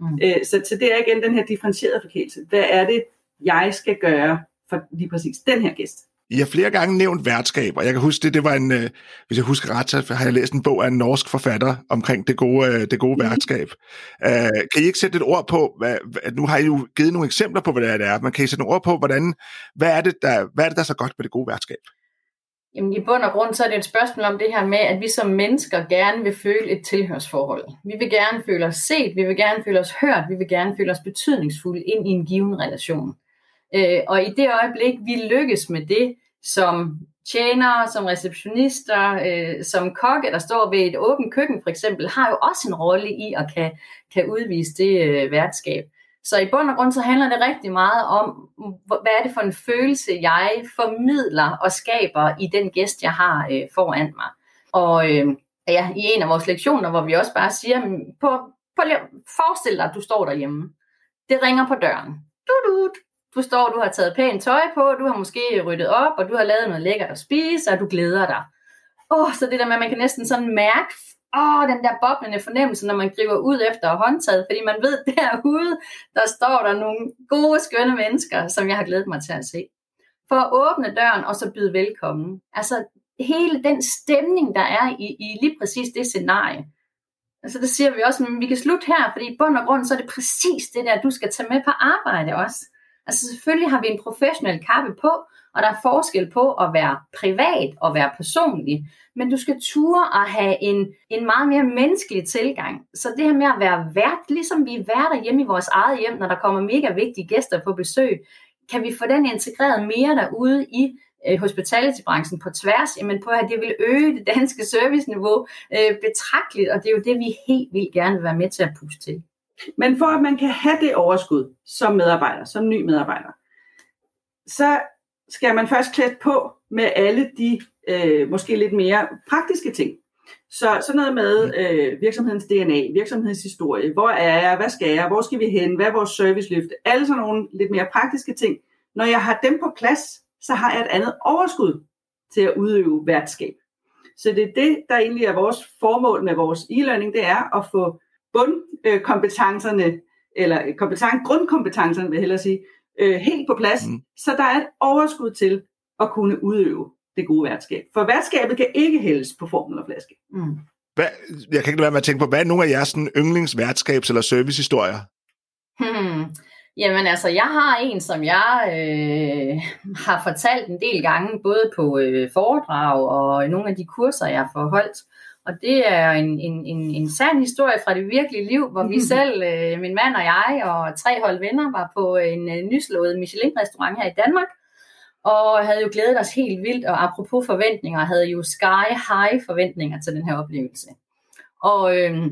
Mm. Øh, så, så det er igen den her differentierede forkælelse. Hvad er det, jeg skal gøre for lige præcis den her gæst? I har flere gange nævnt værtskab, og jeg kan huske det, det var en, øh, hvis jeg husker ret, så har jeg læst en bog af en norsk forfatter omkring det gode, øh, det gode mm. værtskab. Uh, kan I ikke sætte et ord på, hvad, nu har I jo givet nogle eksempler på, hvad det er, men kan I sætte nogle ord på, hvordan, hvad er det, der, hvad er det, der er så godt med det gode værtskab? Jamen i bund og grund, så er det et spørgsmål om det her med, at vi som mennesker gerne vil føle et tilhørsforhold. Vi vil gerne føle os set, vi vil gerne føle os hørt, vi vil gerne føle os betydningsfulde ind i en given relation. Øh, og i det øjeblik, vi lykkes med det, som tjenere, som receptionister, øh, som kokke, der står ved et åbent køkken for eksempel, har jo også en rolle i at kan, kan udvise det øh, værtskab. Så i bund og grund så handler det rigtig meget om, hvad er det for en følelse, jeg formidler og skaber i den gæst, jeg har øh, foran mig. Og øh, ja, i en af vores lektioner, hvor vi også bare siger, på, på, forestil dig, at du står derhjemme. Det ringer på døren. Du, du, du står, du har taget pænt tøj på, du har måske ryddet op, og du har lavet noget lækkert at spise, og du glæder dig. Åh, oh, så det der med, at man kan næsten sådan mærke, åh, oh, den der boblende fornemmelse, når man griber ud efter håndtaget, fordi man ved, derude, der står der nogle gode, skønne mennesker, som jeg har glædet mig til at se. For at åbne døren, og så byde velkommen. Altså, hele den stemning, der er i, i lige præcis det scenarie. Altså, det siger vi også, men vi kan slutte her, fordi i bund og grund, så er det præcis det der, du skal tage med på arbejde også. Altså selvfølgelig har vi en professionel kappe på, og der er forskel på at være privat og være personlig. Men du skal ture at have en, en meget mere menneskelig tilgang. Så det her med at være vært, ligesom vi er værter hjemme i vores eget hjem, når der kommer mega vigtige gæster på besøg, kan vi få den integreret mere derude i øh, hospitality-branchen på tværs, jamen på at det vil øge det danske serviceniveau øh, betragteligt, og det er jo det, vi helt vildt gerne vil være med til at puste til. Men for at man kan have det overskud som medarbejder, som ny medarbejder, så skal man først klæde på med alle de øh, måske lidt mere praktiske ting. Så sådan noget med øh, virksomhedens DNA, virksomhedens historie, hvor er jeg, hvad skal jeg, hvor skal vi hen, hvad er vores serviceløfte, alle sådan nogle lidt mere praktiske ting. Når jeg har dem på plads, så har jeg et andet overskud til at udøve værtskab. Så det er det, der egentlig er vores formål med vores e-learning, det er at få bundkompetencerne, eller kompetent, grundkompetencerne vil jeg hellere sige, øh, helt på plads, mm. så der er et overskud til at kunne udøve det gode værtskab. For værtskabet kan ikke hældes på formel og flaske. Mm. Hvad, jeg kan ikke lade være med at tænke på, hvad er nogle af jeres sådan, yndlingsværtskabs- eller servicehistorier? Hmm. Jamen altså, jeg har en, som jeg øh, har fortalt en del gange, både på øh, foredrag og nogle af de kurser, jeg har forholdt. Og det er en, en, en, en sand historie fra det virkelige liv, hvor vi selv, øh, min mand og jeg og tre hold venner, var på en øh, nyslået Michelin-restaurant her i Danmark, og havde jo glædet os helt vildt, og apropos forventninger, havde jo sky high forventninger til den her oplevelse. Og øh,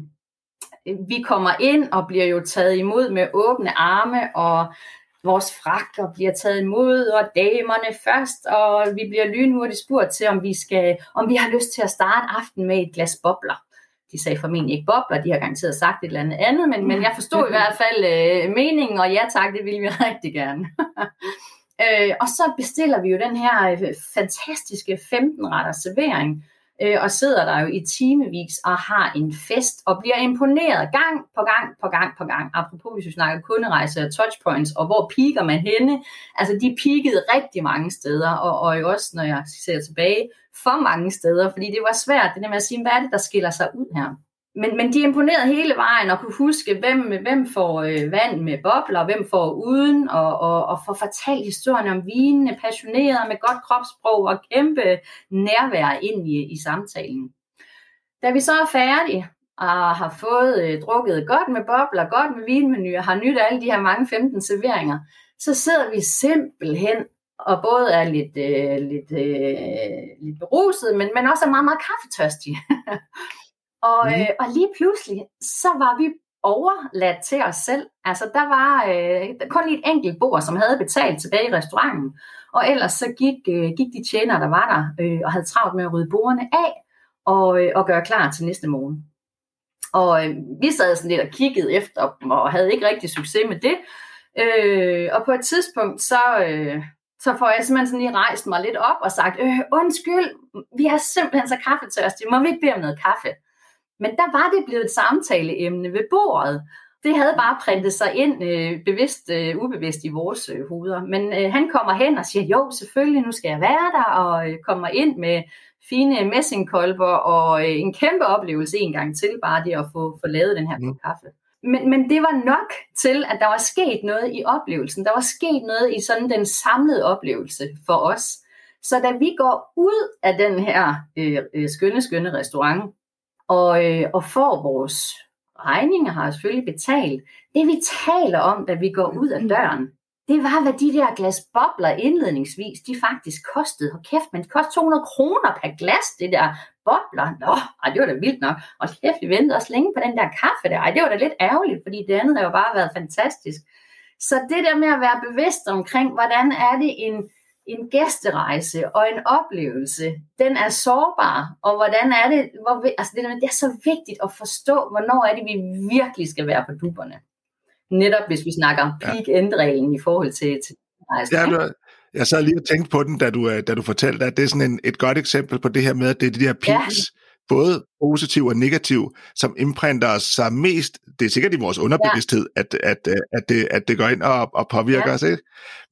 vi kommer ind og bliver jo taget imod med åbne arme, og vores fragter bliver taget imod, og damerne først, og vi bliver lynhurtigt spurgt til, om vi, skal, om vi har lyst til at starte aften med et glas bobler. De sagde formentlig ikke bobler, de har garanteret sagt et eller andet andet, men, men jeg forstod i hvert fald øh, meningen, og ja tak, det ville vi rigtig gerne. øh, og så bestiller vi jo den her øh, fantastiske 15-retter servering, øh, og sidder der jo i timevis og har en fest og bliver imponeret gang på gang på gang på gang. Apropos hvis vi snakker kunderejse og touchpoints, og hvor piker man henne? Altså de peakede rigtig mange steder, og, og jo også, når jeg ser tilbage, for mange steder, fordi det var svært, det der med at sige, hvad er det, der skiller sig ud her? Men, men de imponerede hele vejen og kunne huske, hvem, hvem får øh, vand med bobler, hvem får uden, og, og, og får fortalt historien om vinene, passioneret med godt kropssprog og kæmpe nærvær ind i, i samtalen. Da vi så er færdige og har fået øh, drukket godt med bobler, godt med vinmenu, og har nyt alle de her mange 15 serveringer, så sidder vi simpelthen og både er lidt, øh, lidt, øh, lidt beruset, men, men også er meget, meget kaffetørstige. Og, mm. øh, og lige pludselig, så var vi overladt til os selv. Altså, der var øh, kun lige et enkelt bord, som havde betalt tilbage i restauranten. Og ellers så gik, øh, gik de tjenere, der var der, øh, og havde travlt med at rydde bordene af og, øh, og gøre klar til næste morgen. Og øh, vi sad sådan lidt og kiggede efter dem, og havde ikke rigtig succes med det. Øh, og på et tidspunkt, så, øh, så får jeg simpelthen sådan lige rejst mig lidt op og sagt, øh, undskyld, vi har simpelthen så kaffetørstige, må vi ikke bede om noget kaffe? Men der var det blevet et samtaleemne ved bordet. Det havde bare printet sig ind øh, bevidst, øh, ubevidst i vores øh, hoveder. Men øh, han kommer hen og siger, jo, selvfølgelig, nu skal jeg være der, og øh, kommer ind med fine messingkolber og øh, en kæmpe oplevelse en gang til, bare det at få, få lavet den her mm. kaffe. Men, men det var nok til, at der var sket noget i oplevelsen. Der var sket noget i sådan den samlede oplevelse for os. Så da vi går ud af den her øh, øh skønne, skønne restaurant, og, øh, og får vores regninger, har selvfølgelig betalt. Det vi taler om, da vi går ud af døren, det var, hvad de der glas bobler indledningsvis, de faktisk kostede. Og kæft, men det kostede 200 kroner per glas, det der bobler. Nå, ej, det var da vildt nok. Og kæft, vi ventede også længe på den der kaffe der. Ej, det var da lidt ærgerligt, fordi det andet har jo bare været fantastisk. Så det der med at være bevidst omkring, hvordan er det en, en gæsterejse og en oplevelse, den er sårbar, og hvordan er det, hvor, altså det, det er så vigtigt at forstå, hvornår er det, vi virkelig skal være på duberne. Netop hvis vi snakker peak end i forhold til, til rejsen. Ja, du, jeg sad lige og tænkte på den, da du, øh, da du fortalte, at det er sådan en, et godt eksempel på det her med, at det er de der peaks, ja både positiv og negativ, som imprinter sig mest, det er sikkert i vores underbevidsthed, ja. at, at, at, det, at det går ind og, og påvirker ja. os, ikke?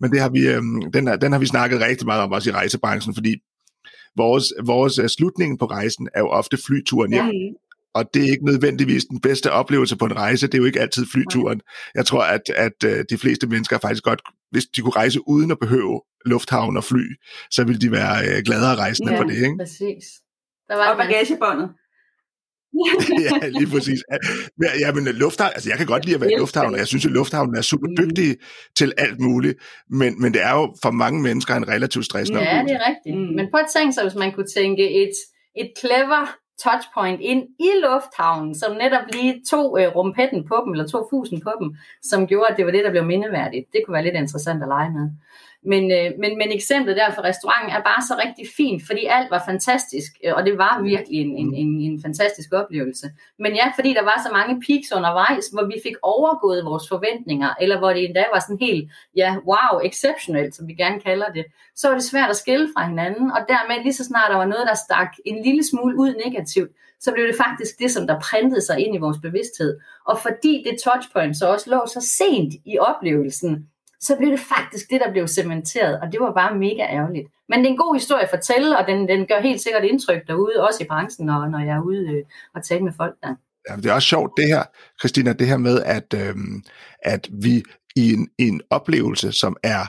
Men det har vi, øhm, den, den har vi snakket rigtig meget om også i rejsebranchen, fordi vores, vores øh, slutning på rejsen er jo ofte flyturen hjem. Ja. Og det er ikke nødvendigvis den bedste oplevelse på en rejse. Det er jo ikke altid flyturen. Jeg tror, at, at øh, de fleste mennesker faktisk godt, hvis de kunne rejse uden at behøve lufthavn og fly, så ville de være øh, gladere rejsende ja, for det. Ikke? præcis. Der var og bagagebåndet. ja, lige præcis. Ja, men lufthavn, altså jeg kan godt lide at være i lufthavn, og jeg synes, at lufthavnen er super dygtig mm. til alt muligt, men, men det er jo for mange mennesker en relativt stressende Ja, det er rigtigt. Mm. Men prøv at tænke sig, hvis man kunne tænke et, et clever touchpoint ind i lufthavnen, som netop lige tog øh, rumpetten på dem, eller tog fusen på dem, som gjorde, at det var det, der blev mindeværdigt. Det kunne være lidt interessant at lege med. Men, øh, men, men eksemplet der for restauranten er bare så rigtig fint, fordi alt var fantastisk, øh, og det var virkelig en, en, en, en fantastisk oplevelse. Men ja, fordi der var så mange peaks undervejs, hvor vi fik overgået vores forventninger, eller hvor det endda var sådan helt, ja, wow, exceptionelt, som vi gerne kalder det, så var det svært at skille fra hinanden, og dermed lige så snart der var noget, der stak en lille smule ud negativt, så blev det faktisk det, som der printede sig ind i vores bevidsthed. Og fordi det touchpoint så også lå så sent i oplevelsen, så blev det faktisk det, der blev cementeret, og det var bare mega ærgerligt. Men det er en god historie at fortælle, og den, den gør helt sikkert indtryk derude, også i branchen, når, når jeg er ude øh, og tale med folk der. Ja, det er også sjovt det her, Christina, det her med, at, øhm, at vi i en, i en oplevelse, som er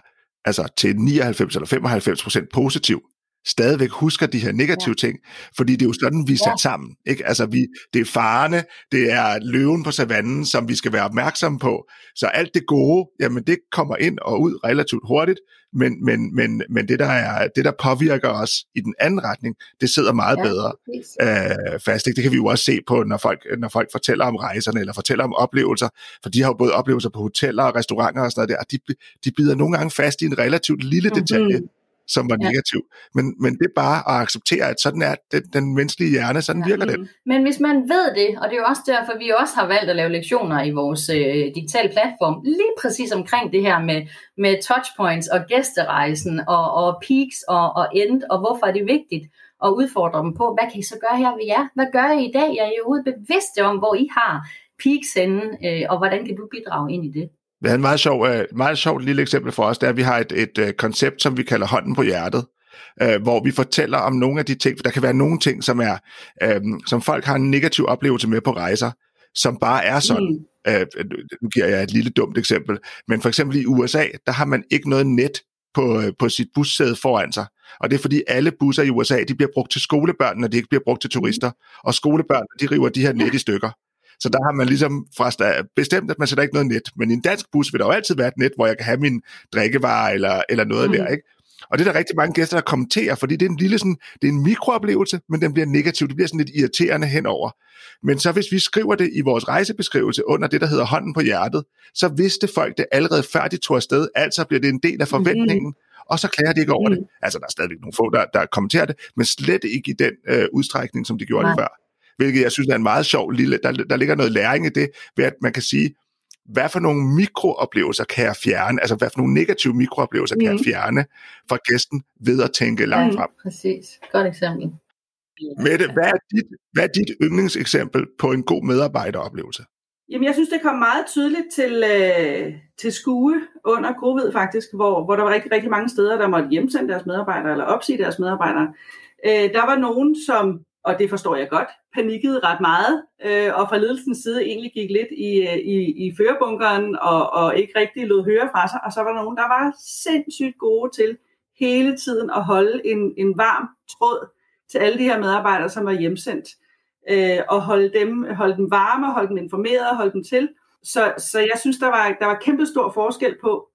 altså til 99 eller 95 procent positiv, stadigvæk husker de her negative ja. ting, fordi det er jo sådan, vi er sat ja. sammen. Ikke? Altså, vi, det er farene, det er løven på savannen, som vi skal være opmærksomme på. Så alt det gode, jamen det kommer ind og ud relativt hurtigt, men, men, men, men det, der er, det, der påvirker os i den anden retning, det sidder meget ja, bedre øh, fast. Ikke? Det kan vi jo også se på, når folk, når folk fortæller om rejserne, eller fortæller om oplevelser, for de har jo både oplevelser på hoteller og restauranter og sådan noget der, de, de bider nogle gange fast i en relativt lille mm-hmm. Som var ja. negativ. Men, men det er bare at acceptere, at sådan er den, den menneskelige hjerne, sådan ja. virker den. Men hvis man ved det, og det er jo også derfor, vi også har valgt at lave lektioner i vores øh, digitale platform, lige præcis omkring det her med, med touchpoints og gæsterejsen og, og peaks og, og end, og hvorfor er det vigtigt at udfordre dem på, hvad kan I så gøre her ved jer? Hvad gør I i dag? Jeg er jo ude bevidste om, hvor I har peaks henne, øh, og hvordan kan du bidrage ind i det? Vi havde en meget sjov, uh, meget sjovt lille eksempel for os, det er, at vi har et, et uh, koncept, som vi kalder hånden på hjertet, uh, hvor vi fortæller om nogle af de ting, for der kan være nogle ting, som er, uh, som folk har en negativ oplevelse med på rejser, som bare er sådan. Mm. Uh, nu giver jeg et lille dumt eksempel, men for eksempel i USA, der har man ikke noget net på, på sit bussæde foran sig. Og det er fordi alle busser i USA, de bliver brugt til skolebørn, når de ikke bliver brugt til turister. Og skolebørn, de river de her net i stykker. Så der har man ligesom fra bestemt, at man sætter ikke noget net. Men i en dansk bus vil der jo altid være et net, hvor jeg kan have min drikkevarer eller, eller noget mm. der, ikke? Og det er der rigtig mange gæster, der kommenterer, fordi det er en lille sådan, det er en mikrooplevelse, men den bliver negativ. Det bliver sådan lidt irriterende henover. Men så hvis vi skriver det i vores rejsebeskrivelse under det, der hedder hånden på hjertet, så vidste folk det allerede før de tog afsted. Altså bliver det en del af forventningen. Mm og så klager de ikke over mm. det. Altså, der er stadigvæk nogle få, der, der kommenterer det, men slet ikke i den øh, udstrækning, som de gjorde Nej. det før hvilket jeg synes er en meget sjov lille, der, der ligger noget læring i det, ved at man kan sige, hvad for nogle mikrooplevelser kan jeg fjerne, altså hvad for nogle negative mikrooplevelser mm. kan jeg mm. fjerne fra gæsten ved at tænke langt frem. Mm, præcis. Godt eksempel. Mette, hvad er, dit, hvad er dit yndlingseksempel på en god medarbejderoplevelse? Jamen, jeg synes, det kom meget tydeligt til, øh, til skue under covid faktisk, hvor, hvor der var rigtig, rigtig mange steder, der måtte hjemsende deres medarbejdere eller opsige deres medarbejdere. Øh, der var nogen, som og det forstår jeg godt, panikkede ret meget, øh, og fra ledelsens side egentlig gik lidt i, øh, i, i førebunkeren og, og ikke rigtig lod høre fra sig. Og så var der nogen, der var sindssygt gode til hele tiden at holde en, en varm tråd til alle de her medarbejdere, som var hjemsendt. Øh, og holde dem, holde dem varme, holde dem informeret, holde dem til. Så, så jeg synes, der var, der var kæmpe stor forskel på,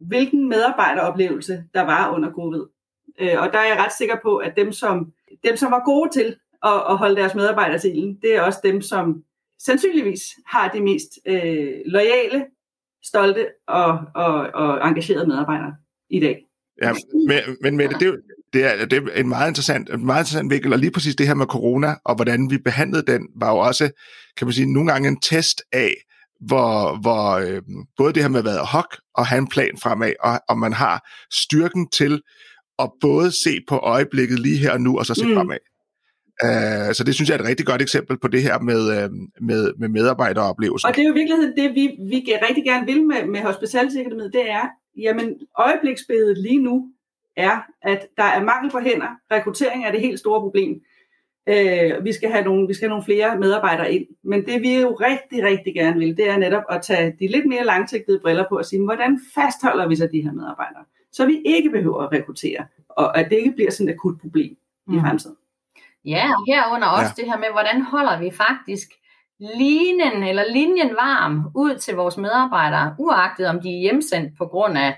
hvilken medarbejderoplevelse der var under covid. Øh, og der er jeg ret sikker på, at dem, som dem, som var gode til at, at holde deres medarbejdere til ilden, det er også dem, som sandsynligvis har de mest øh, lojale, stolte og, og, og engagerede medarbejdere i dag. Ja, men, men Mette, det, det, er, det er en meget interessant, en meget interessant vinkel, og lige præcis det her med corona, og hvordan vi behandlede den, var jo også, kan man sige, nogle gange en test af, hvor, hvor øh, både det her med at være hok og have en plan fremad, og, og man har styrken til at både se på øjeblikket lige her og nu, og så se mm. fremad. Uh, så det synes jeg er et rigtig godt eksempel på det her med, uh, med, med medarbejderoplevelser. Og det er jo i virkeligheden det, vi, vi rigtig gerne vil med, med Hospitality det er, jamen øjebliksbilledet lige nu er, at der er mangel på hænder. Rekruttering er det helt store problem. Uh, vi, skal have nogle, vi skal have nogle flere medarbejdere ind. Men det vi jo rigtig, rigtig gerne vil, det er netop at tage de lidt mere langsigtede briller på og sige, hvordan fastholder vi så de her medarbejdere? Så vi ikke behøver at rekruttere, og at det ikke bliver sådan et akut problem mm. i fremtiden. Ja, og herunder også ja. det her med, hvordan holder vi faktisk linjen eller linjen varm ud til vores medarbejdere, uagtet om de er hjemsendt på grund af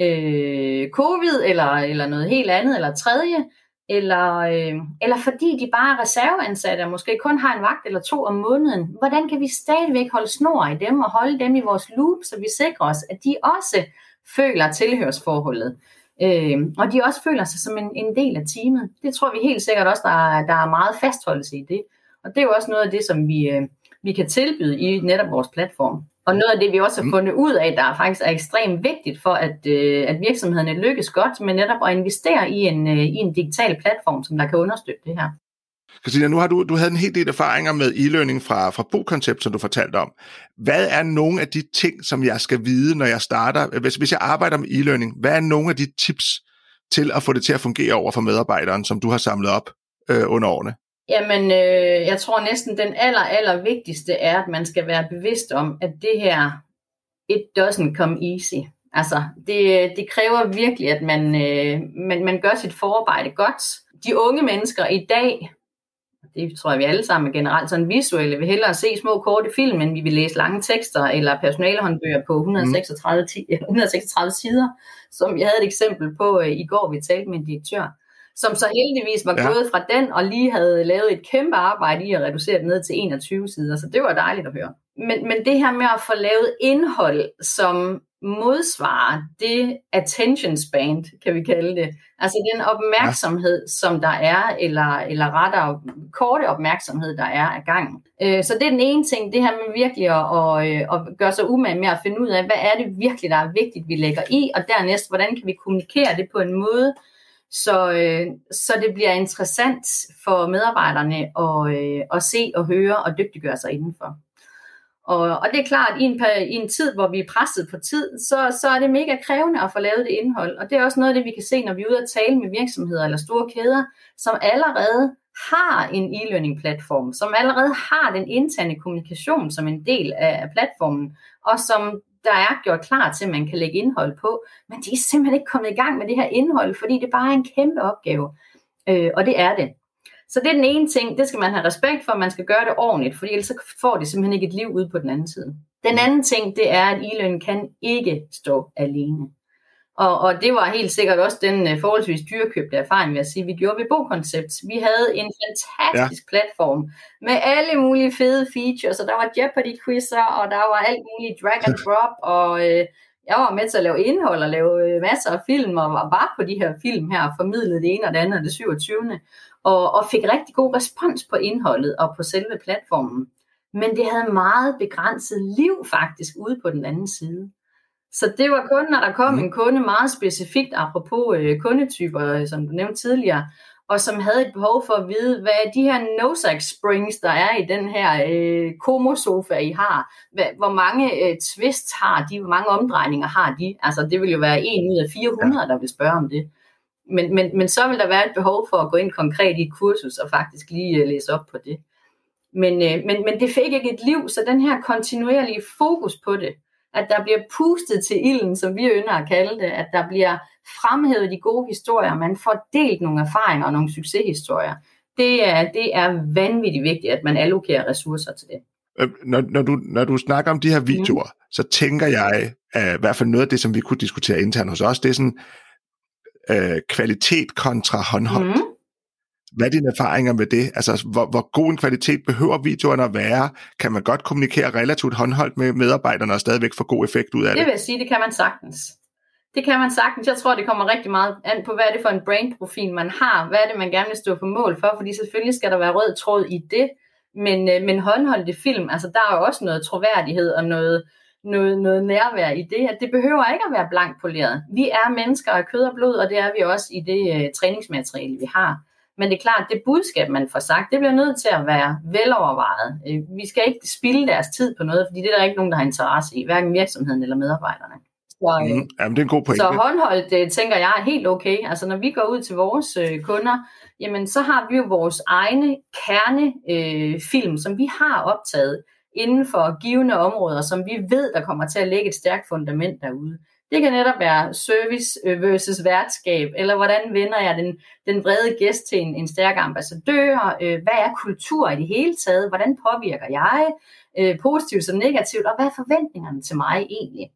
øh, covid eller, eller noget helt andet eller tredje, eller, øh, eller fordi de bare er reserveansatte og måske kun har en vagt eller to om måneden. Hvordan kan vi stadigvæk holde snor i dem og holde dem i vores loop, så vi sikrer os, at de også føler tilhørsforholdet. Øh, og de også føler sig som en, en del af teamet. Det tror vi helt sikkert også, der er, der er meget fastholdelse i det. Og det er jo også noget af det, som vi, øh, vi kan tilbyde i netop vores platform. Og noget af det, vi også har mm. fundet ud af, der faktisk er ekstremt vigtigt for, at, øh, at virksomhederne lykkes godt med netop at investere i en, øh, i en digital platform, som der kan understøtte det her. Christina, nu har du, du havde en hel del erfaringer med e-learning fra, fra Bokoncept, som du fortalte om. Hvad er nogle af de ting, som jeg skal vide, når jeg starter? Hvis, hvis jeg arbejder med e-learning, hvad er nogle af de tips til at få det til at fungere over for medarbejderen, som du har samlet op øh, under årene? Jamen, øh, jeg tror næsten den aller, aller vigtigste er, at man skal være bevidst om, at det her, it doesn't come easy. Altså, det, det kræver virkelig, at man, øh, man, man gør sit forarbejde godt. De unge mennesker i dag, det tror jeg, vi alle sammen er generelt sådan visuelle, vil hellere se små korte film, end vi vil læse lange tekster eller personalehåndbøger på 136, mm. 136 sider, som jeg havde et eksempel på øh, i går, vi talte med en direktør, som så heldigvis var ja. gået fra den og lige havde lavet et kæmpe arbejde i at reducere det ned til 21 sider, så det var dejligt at høre. Men, men det her med at få lavet indhold, som modsvarer det attention span, kan vi kalde det. Altså den opmærksomhed, ja. som der er, eller, eller rettere korte opmærksomhed, der er af gangen. Øh, så det er den ene ting, det her med virkelig at, at, at gøre sig umage med at finde ud af, hvad er det virkelig, der er vigtigt, vi lægger i, og dernæst, hvordan kan vi kommunikere det på en måde, så, øh, så det bliver interessant for medarbejderne at, øh, at se og høre og dygtiggøre sig indenfor. Og, og det er klart, at i en, i en tid, hvor vi er presset på tid, så, så er det mega krævende at få lavet det indhold. Og det er også noget af det, vi kan se, når vi er ude at tale med virksomheder eller store kæder, som allerede har en e-learning-platform, som allerede har den interne kommunikation som en del af platformen, og som der er gjort klar til, at man kan lægge indhold på, men de er simpelthen ikke kommet i gang med det her indhold, fordi det bare er en kæmpe opgave. Øh, og det er det. Så det er den ene ting, det skal man have respekt for, man skal gøre det ordentligt, for ellers så får de simpelthen ikke et liv ude på den anden side. Den anden ting, det er, at e kan ikke stå alene. Og, og det var helt sikkert også den uh, forholdsvis dyrekøbte erfaring, vil jeg sige, vi gjorde ved Bokoncept. Vi havde en fantastisk ja. platform med alle mulige fede features, og der var Jeopardy-quizzer, og der var alt muligt drag and drop, og uh, jeg var med til at lave indhold og lave uh, masser af film, og var bare på de her film her, og formidlede det ene og det andet og det 27 og, og fik rigtig god respons på indholdet og på selve platformen. Men det havde meget begrænset liv faktisk ude på den anden side. Så det var kun, når der kom mm. en kunde meget specifikt, apropos øh, kundetyper, som du nævnte tidligere, og som havde et behov for at vide, hvad de her Nosak Springs, der er i den her øh, Como-sofa, I har, hvad, hvor mange øh, twists har de, hvor mange omdrejninger har de? Altså, det vil jo være en ud af 400, ja. der vil spørge om det men, men, men så vil der være et behov for at gå ind konkret i et kursus og faktisk lige uh, læse op på det. Men, uh, men, men det fik ikke et liv, så den her kontinuerlige fokus på det, at der bliver pustet til ilden, som vi ønsker at kalde det, at der bliver fremhævet de gode historier, man får delt nogle erfaringer og nogle succeshistorier, det er, det er vanvittigt vigtigt, at man allokerer ressourcer til det. Øh, når, når, du, når du snakker om de her videoer, mm. så tænker jeg, at i hvert fald noget af det, som vi kunne diskutere internt hos os, det er sådan, øh, kvalitet kontra håndholdt. Mm. Hvad er dine erfaringer med det? Altså, hvor, hvor god en kvalitet behøver videoerne at være? Kan man godt kommunikere relativt håndholdt med medarbejderne og stadigvæk få god effekt ud af det? Det vil jeg sige, det kan man sagtens. Det kan man sagtens. Jeg tror, det kommer rigtig meget an på, hvad er det for en brain-profil, man har. Hvad er det, man gerne vil stå på mål for? Fordi selvfølgelig skal der være rød tråd i det. Men, øh, men håndholdte film, altså der er jo også noget troværdighed og noget, noget, noget nærvær i det, at det behøver ikke at være blankt poleret. Vi er mennesker af kød og blod, og det er vi også i det uh, træningsmateriale, vi har. Men det er klart, det budskab, man får sagt, det bliver nødt til at være velovervejet. Uh, vi skal ikke spilde deres tid på noget, fordi det er der ikke nogen, der har interesse i, hverken virksomheden eller medarbejderne. Så, uh, mm, jamen, det er en god pointe. Så håndholdt, uh, tænker jeg, er helt okay. Altså, når vi går ud til vores uh, kunder, jamen, så har vi jo vores egne kernefilm, uh, som vi har optaget inden for givende områder, som vi ved, der kommer til at lægge et stærkt fundament derude. Det kan netop være service øh, versus værtskab, eller hvordan vender jeg den, den brede gæst til en, en stærk ambassadør, øh, hvad er kultur i det hele taget, hvordan påvirker jeg, øh, positivt som negativt, og hvad er forventningerne til mig egentlig.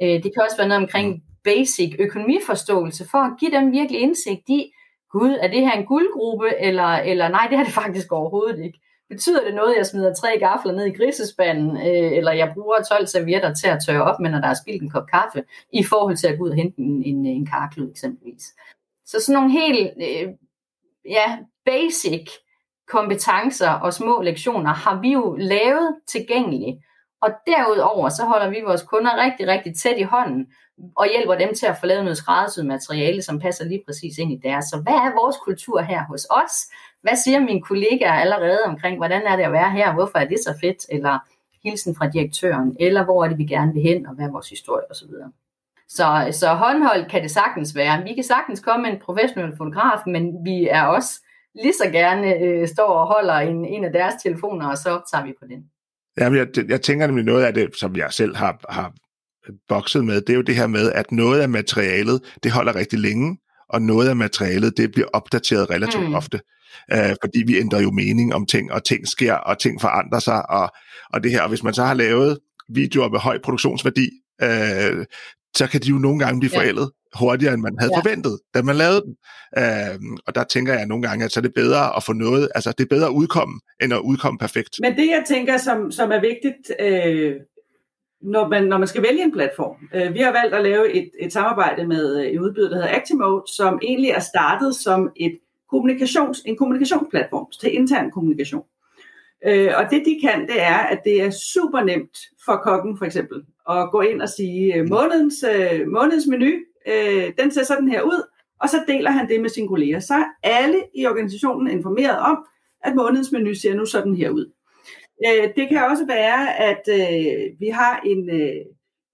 Det kan også være noget omkring basic økonomiforståelse, for at give dem virkelig indsigt i, gud, er det her en guldgruppe, eller, eller nej, det er det faktisk overhovedet ikke. Betyder det noget, at jeg smider tre gafler ned i grisespanden, øh, eller jeg bruger 12 servietter til at tørre op, med, når der er spildt en kop kaffe, i forhold til at gå ud og hente en, en, en karklud eksempelvis. Så sådan nogle helt øh, ja, basic kompetencer og små lektioner har vi jo lavet tilgængelige. Og derudover så holder vi vores kunder rigtig, rigtig tæt i hånden og hjælper dem til at få lavet noget skræddersyet materiale, som passer lige præcis ind i deres. Så hvad er vores kultur her hos os? hvad siger mine kollegaer allerede omkring, hvordan er det at være her, hvorfor er det så fedt, eller hilsen fra direktøren, eller hvor er det, vi gerne vil hen, og hvad er vores historie Og Så, så håndholdt kan det sagtens være. Vi kan sagtens komme med en professionel fotograf, men vi er også lige så gerne øh, står og holder en, en af deres telefoner, og så tager vi på den. Jamen, jeg, jeg tænker nemlig noget af det, som jeg selv har, har bokset med, det er jo det her med, at noget af materialet, det holder rigtig længe, og noget af materialet, det bliver opdateret relativt mm. ofte. Øh, fordi vi ændrer jo mening om ting, og ting sker, og ting forandrer sig, og, og det her. Og hvis man så har lavet videoer med høj produktionsværdi, øh, så kan de jo nogle gange blive forældet ja. hurtigere, end man havde ja. forventet, da man lavede den. Øh, og der tænker jeg nogle gange, at så er det bedre at få noget, altså det er bedre at udkomme, end at udkomme perfekt. Men det jeg tænker, som, som er vigtigt, øh, når, man, når man skal vælge en platform. Øh, vi har valgt at lave et, et samarbejde med øh, en udbyder, der hedder Actimode, som egentlig er startet som et kommunikations, en kommunikationsplatform til intern kommunikation. Øh, og det de kan, det er, at det er super nemt for kokken for eksempel at gå ind og sige, øh, månedens, øh, månedens menu, øh, den ser sådan her ud, og så deler han det med sine kolleger. Så er alle i organisationen informeret om, at månedens menu ser nu sådan her ud. Øh, det kan også være, at øh, vi har en... Øh,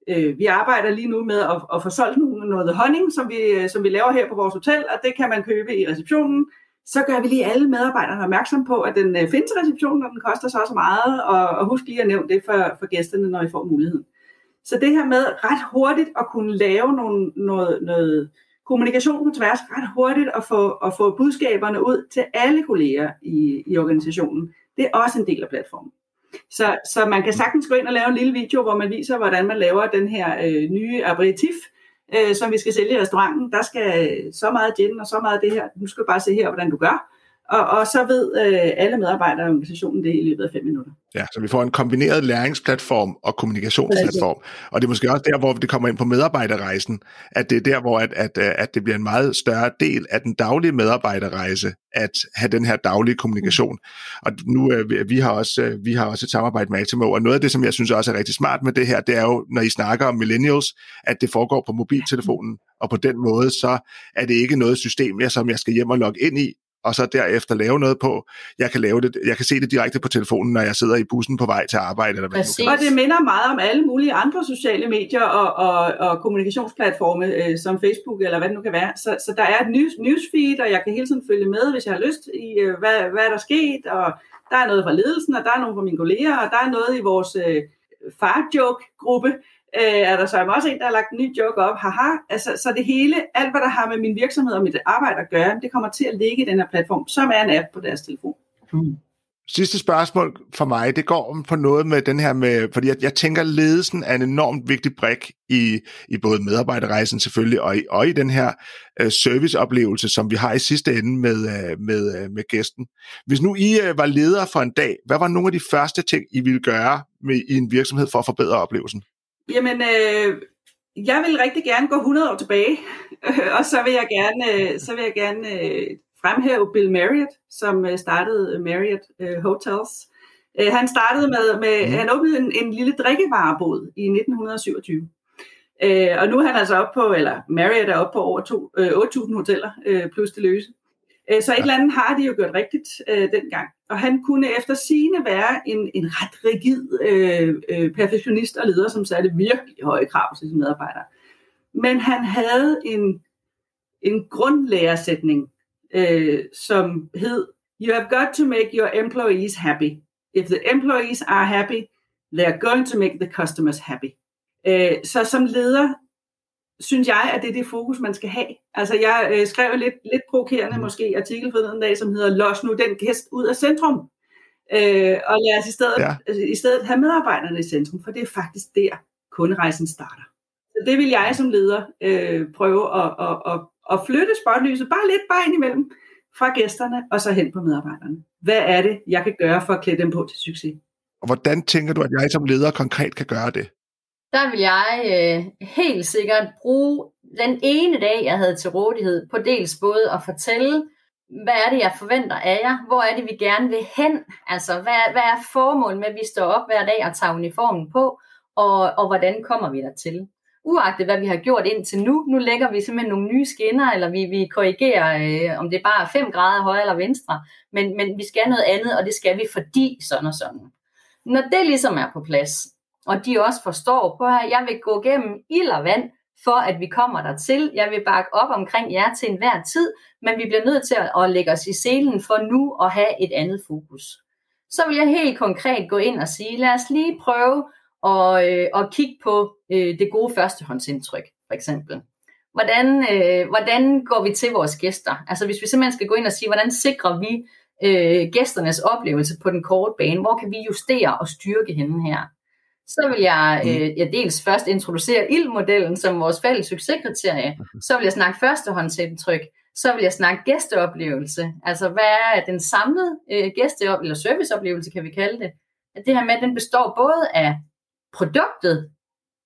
øh, vi arbejder lige nu med at, at få solgt noget honning, som vi, øh, som vi laver her på vores hotel, og det kan man købe i receptionen. Så gør vi lige alle medarbejderne opmærksom på, at den øh, findes i receptionen, og den koster så også meget, og, og husk lige at nævne det for, for gæsterne, når I får muligheden. Så det her med ret hurtigt at kunne lave nogle, noget, noget kommunikation på tværs, ret hurtigt at få, at få budskaberne ud til alle kolleger i, i organisationen, det er også en del af platformen. Så, så man kan sagtens gå ind og lave en lille video, hvor man viser, hvordan man laver den her øh, nye aperitif, øh, som vi skal sælge i restauranten. Der skal øh, så meget gin og så meget af det her. Nu skal bare se her, hvordan du gør. Og, og så ved øh, alle medarbejdere i organisationen det i løbet af fem minutter. Ja, så vi får en kombineret læringsplatform og kommunikationsplatform. Og det er måske også der, hvor det kommer ind på medarbejderrejsen, at det er der, hvor at, at, at det bliver en meget større del af den daglige medarbejderrejse, at have den her daglige kommunikation. Og nu, øh, vi har også, øh, vi har også et samarbejde med Atimo, og noget af det, som jeg synes også er rigtig smart med det her, det er jo, når I snakker om millennials, at det foregår på mobiltelefonen, og på den måde, så er det ikke noget system, jeg, som jeg skal hjem og logge ind i, og så derefter lave noget på. Jeg kan, lave det, jeg kan se det direkte på telefonen, når jeg sidder i bussen på vej til arbejde. Eller hvad det og det minder meget om alle mulige andre sociale medier og, og, og kommunikationsplatforme, øh, som Facebook eller hvad det nu kan være. Så, så der er et news, newsfeed, og jeg kan hele tiden følge med, hvis jeg har lyst i, øh, hvad, hvad der er sket, og der er noget fra ledelsen, og der er nogle fra mine kolleger, og der er noget i vores øh, far-joke-gruppe, øh, er der så også en, der har lagt en ny joke op. Haha. Altså, så det hele, alt hvad der har med min virksomhed og mit arbejde at gøre, det kommer til at ligge i den her platform, som er en app på deres telefon. Hmm. Sidste spørgsmål for mig, det går om på noget med den her med, fordi jeg, jeg tænker, ledelsen er en enormt vigtig brik i, i både medarbejderrejsen selvfølgelig, og i, og i den her øh, serviceoplevelse, som vi har i sidste ende med, øh, med, øh, med gæsten. Hvis nu I øh, var leder for en dag, hvad var nogle af de første ting, I ville gøre med, i en virksomhed for at forbedre oplevelsen? Jamen, øh, jeg vil rigtig gerne gå 100 år tilbage, og så vil jeg gerne, øh, så vil jeg gerne øh, fremhæve Bill Marriott, som øh, startede Marriott øh, Hotels. Øh, han startede med, med mm. han åbnede en, en lille drikkevarebod i 1927. Øh, og nu er han altså op på, eller Marriott er oppe på over to, øh, 8.000 hoteller, øh, plus det løse. Øh, så et eller andet har de jo gjort rigtigt øh, dengang. Og han kunne efter sine være en, en ret rigid øh, øh, perfektionist og leder, som satte virkelig høje krav til sine medarbejdere. Men han havde en, en grundlæresætning, øh, som hed, You have got to make your employees happy. If the employees are happy, they are going to make the customers happy. Øh, så som leder synes jeg, at det er det fokus, man skal have. Altså, jeg øh, skrev lidt, lidt provokerende mm. måske artikel for den dag, som hedder Los nu den gæst ud af centrum. Øh, og lad os i stedet, ja. altså, i stedet have medarbejderne i centrum, for det er faktisk der, kunderejsen starter. Så det vil jeg som leder øh, prøve at, at, at, at flytte spotlyset bare lidt bare ind imellem fra gæsterne og så hen på medarbejderne. Hvad er det, jeg kan gøre for at klæde dem på til succes? Og hvordan tænker du, at jeg som leder konkret kan gøre det? Der vil jeg øh, helt sikkert bruge den ene dag, jeg havde til rådighed, på dels både at fortælle, hvad er det, jeg forventer af jer? Hvor er det, vi gerne vil hen? Altså, hvad, hvad er formålet med, at vi står op hver dag og tager uniformen på? Og, og hvordan kommer vi der til? Uagtet hvad vi har gjort indtil nu, nu lægger vi simpelthen nogle nye skinner, eller vi, vi korrigerer, øh, om det er bare 5 grader højre eller venstre, men, men vi skal noget andet, og det skal vi fordi sådan og sådan. Når det ligesom er på plads, og de også forstår på, her, jeg vil gå gennem ild og vand, for at vi kommer der til. Jeg vil bakke op omkring jer til enhver tid, men vi bliver nødt til at lægge os i selen for nu at have et andet fokus. Så vil jeg helt konkret gå ind og sige, lad os lige prøve at, øh, at kigge på øh, det gode førstehåndsindtryk, for eksempel. Hvordan, øh, hvordan går vi til vores gæster? Altså hvis vi simpelthen skal gå ind og sige, hvordan sikrer vi øh, gæsternes oplevelse på den korte bane? Hvor kan vi justere og styrke hende her? Så vil jeg, mm. øh, jeg dels først introducere ildmodellen som vores fælles succeskriterie. Så vil jeg snakke førstehåndsindtryk. Så vil jeg snakke gæsteoplevelse. Altså hvad er den samlede øh, gæste- eller serviceoplevelse, kan vi kalde det? At det her med, at den består både af produktet,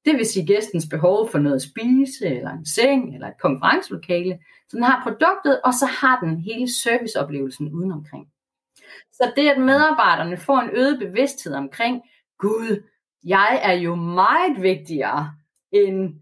det vil sige gæstens behov for noget at spise, eller en seng, eller et konferencelokale. Så den har produktet, og så har den hele serviceoplevelsen udenomkring. Så det, at medarbejderne får en øget bevidsthed omkring, gud, jeg er jo meget vigtigere end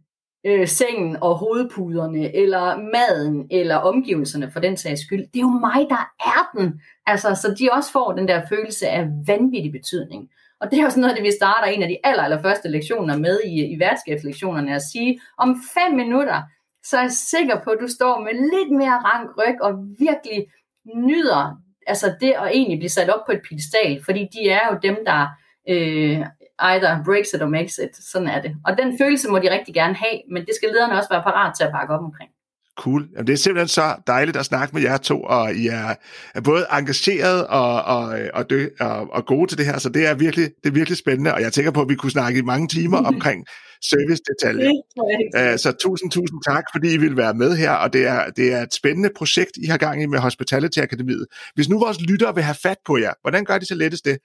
øh, sengen og hovedpuderne, eller maden, eller omgivelserne for den sags skyld. Det er jo mig, der er den. Altså, så de også får den der følelse af vanvittig betydning. Og det er sådan noget det, vi starter en af de aller, aller første lektioner med i, i værtskabslektionerne, at sige, om fem minutter, så er jeg sikker på, at du står med lidt mere rank ryg, og virkelig nyder altså det at egentlig blive sat op på et pedestal, fordi de er jo dem, der øh, either breaks it or makes it. Sådan er det. Og den følelse må de rigtig gerne have, men det skal lederne også være parat til at bakke op omkring. Cool. Jamen, det er simpelthen så dejligt at snakke med jer to, og I er, er både engageret og, og, og, dø, og, og gode til det her, så det er, virkelig, det er virkelig spændende, og jeg tænker på, at vi kunne snakke i mange timer omkring service-detaljer. Uh, så tusind, tusind tak, fordi I vil være med her, og det er, det er et spændende projekt, I har gang i med Hospitality Akademiet. Hvis nu vores lyttere vil have fat på jer, hvordan gør de så lettest det?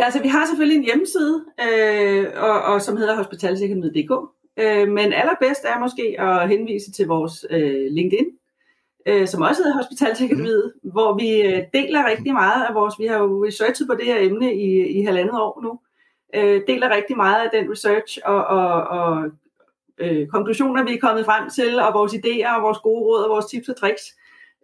Ja, altså vi har selvfølgelig en hjemmeside, øh, og, og, som hedder hospitalsikkerhed.dk, øh, men allerbedst er måske at henvise til vores øh, LinkedIn, øh, som også hedder Hospitalsikkerhed, mm. hvor vi øh, deler rigtig meget af vores, vi har jo researchet på det her emne i, i halvandet år nu, øh, deler rigtig meget af den research og, og, og øh, konklusioner, vi er kommet frem til, og vores idéer og vores gode råd og vores tips og tricks.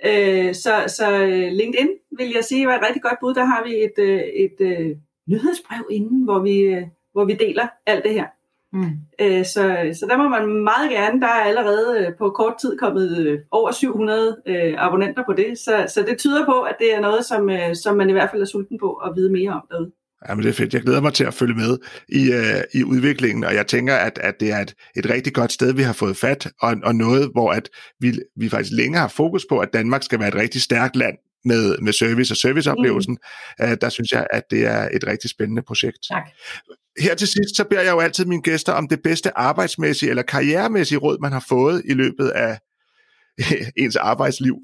Øh, så, så øh, LinkedIn vil jeg sige var et rigtig godt bud. Der har vi et, øh, et, et nyhedsbrev inden, hvor vi, øh, hvor vi deler alt det her. Mm. Øh, så, så der må man meget gerne, der er allerede øh, på kort tid kommet over 700 øh, abonnenter på det, så, så det tyder på, at det er noget, som, øh, som man i hvert fald er sulten på at vide mere om derude. Jamen det er fedt. Jeg glæder mig til at følge med i, øh, i udviklingen, og jeg tænker, at, at det er et, et rigtig godt sted, vi har fået fat, og, og noget, hvor at vi, vi faktisk længe har fokus på, at Danmark skal være et rigtig stærkt land med, med service og serviceoplevelsen, mm. uh, der synes jeg, at det er et rigtig spændende projekt. Tak. Her til sidst, så beder jeg jo altid mine gæster om det bedste arbejdsmæssige eller karrieremæssige råd, man har fået i løbet af ens arbejdsliv.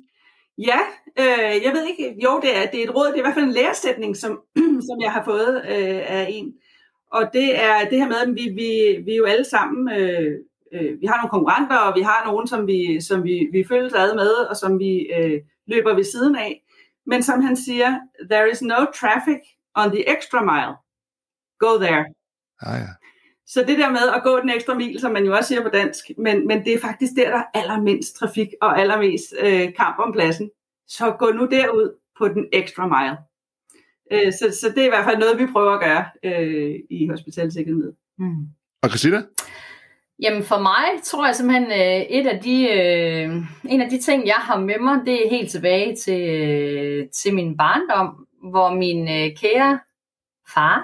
Ja, øh, jeg ved ikke, jo det er, det er et råd, det er i hvert fald en læresætning, som, som jeg har fået øh, af en. Og det er det her med, at vi, vi, vi er jo alle sammen, øh, øh, vi har nogle konkurrenter, og vi har nogen, som vi, som vi, vi følges ad med, og som vi øh, løber ved siden af. Men som han siger, there is no traffic on the extra mile. Go there. Ah, ja. Så det der med at gå den ekstra mil, som man jo også siger på dansk, men, men det er faktisk der, der er allermindst trafik og allermest øh, kamp om pladsen. Så gå nu derud på den ekstra mile. Øh, så, så det er i hvert fald noget, vi prøver at gøre øh, i hospitalsikkerhed. Mm. Og Christina? Jamen for mig tror jeg simpelthen, øh, et af de, øh, en af de ting, jeg har med mig, det er helt tilbage til, øh, til min barndom, hvor min øh, kære far,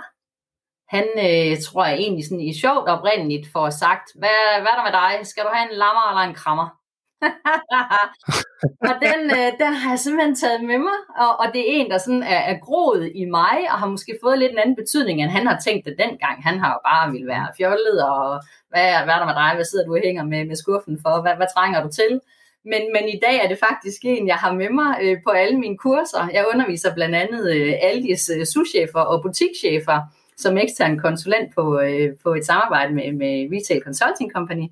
han øh, tror jeg egentlig sådan i sjovt oprindeligt får sagt, hvad, hvad er der med dig? Skal du have en lammer eller en krammer? og den, øh, den har jeg simpelthen taget med mig, og, og det er en, der sådan er, er groet i mig, og har måske fået lidt en anden betydning, end han har tænkt det dengang. Han har jo bare ville være fjollet, og hvad, hvad er der med dig? Hvad sidder du og hænger med, med skuffen for? Hvad, hvad trænger du til? Men, men i dag er det faktisk en, jeg har med mig øh, på alle mine kurser. Jeg underviser blandt andet øh, Aldis øh, souschefer og butikschefer som ekstern konsulent på, øh, på et samarbejde med, med Retail Consulting Company.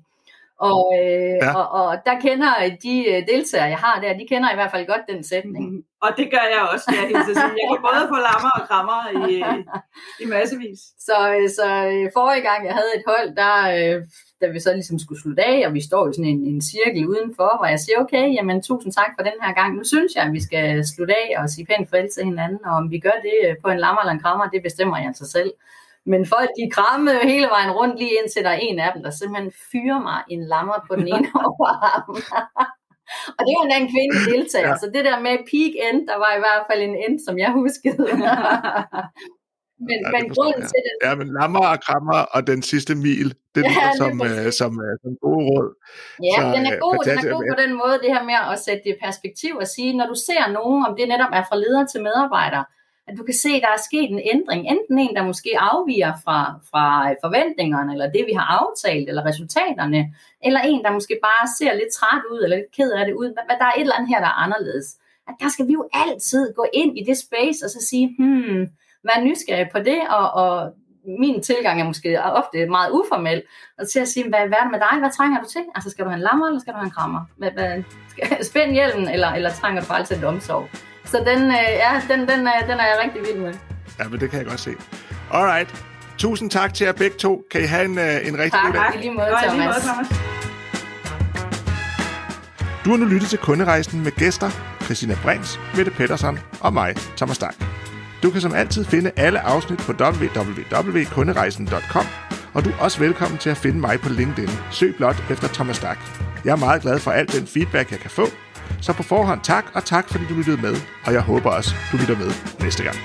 Og, øh, ja. og, og der kender de øh, deltagere, jeg har der, de kender i hvert fald godt den sætning. Mm. Og det gør jeg også, jeg, jeg, sige. jeg kan både få lammer og krammer i, i massevis. Så, øh, så øh, forrige gang, jeg havde et hold, der, da vi så ligesom skulle slutte af, og vi står i sådan en, en cirkel udenfor, hvor jeg siger, okay, jamen tusind tak for den her gang. Nu synes jeg, at vi skal slutte af og sige pænt farvel til hinanden, og om vi gør det på en lammer eller en krammer, det bestemmer jeg sig selv. Men folk, de krammede hele vejen rundt, lige indtil der er en af dem, der simpelthen fyrer mig en lammer på den ene overarm. og det var en anden kvinde deltager, ja. så det der med peak end, der var i hvert fald en end, som jeg huskede. Men, Ja, men grunden jeg. til det, Ja, men lammer og krammer og den sidste mil, det Ja, lyder som, øh, præcis. som, øh, som gode råd. Ja, Så, den er øh, god, den er fantastisk. god på den måde, det her med at sætte det i perspektiv og sige, når du ser nogen, om det netop er fra leder til medarbejder, at du kan se, at der er sket en ændring. Enten en, der måske afviger fra, fra forventningerne, eller det, vi har aftalt, eller resultaterne, eller en, der måske bare ser lidt træt ud, eller lidt ked af det ud. Men der er et eller andet her, der er anderledes. At der skal vi jo altid gå ind i det space, og så sige, hmm, vær nysgerrig på det, og, og min tilgang er måske ofte meget uformel, og til at sige, hvad, hvad er det med dig? Hvad trænger du til? Altså, skal du have en lammer, eller skal du have en krammer? Hvad, hvad, skal, spænd hjelmen, eller, eller trænger du bare til et omsorg? Så den, øh, ja, den, den, er, den er jeg rigtig vild med. Ja, men det kan jeg godt se. Alright. Tusind tak til jer begge to. Kan I have en, øh, en rigtig god dag. Tak. I lige måde, lige Thomas. Thomas. Du har nu lyttet til kunderejsen med gæster Christina Brins, Mette Pettersson og mig, Thomas Stang. Du kan som altid finde alle afsnit på www.kunderejsen.com, og du er også velkommen til at finde mig på LinkedIn. Søg blot efter Thomas Stak. Jeg er meget glad for al den feedback, jeg kan få. Så på forhånd tak, og tak fordi du lyttede med, og jeg håber også, du lytter med næste gang.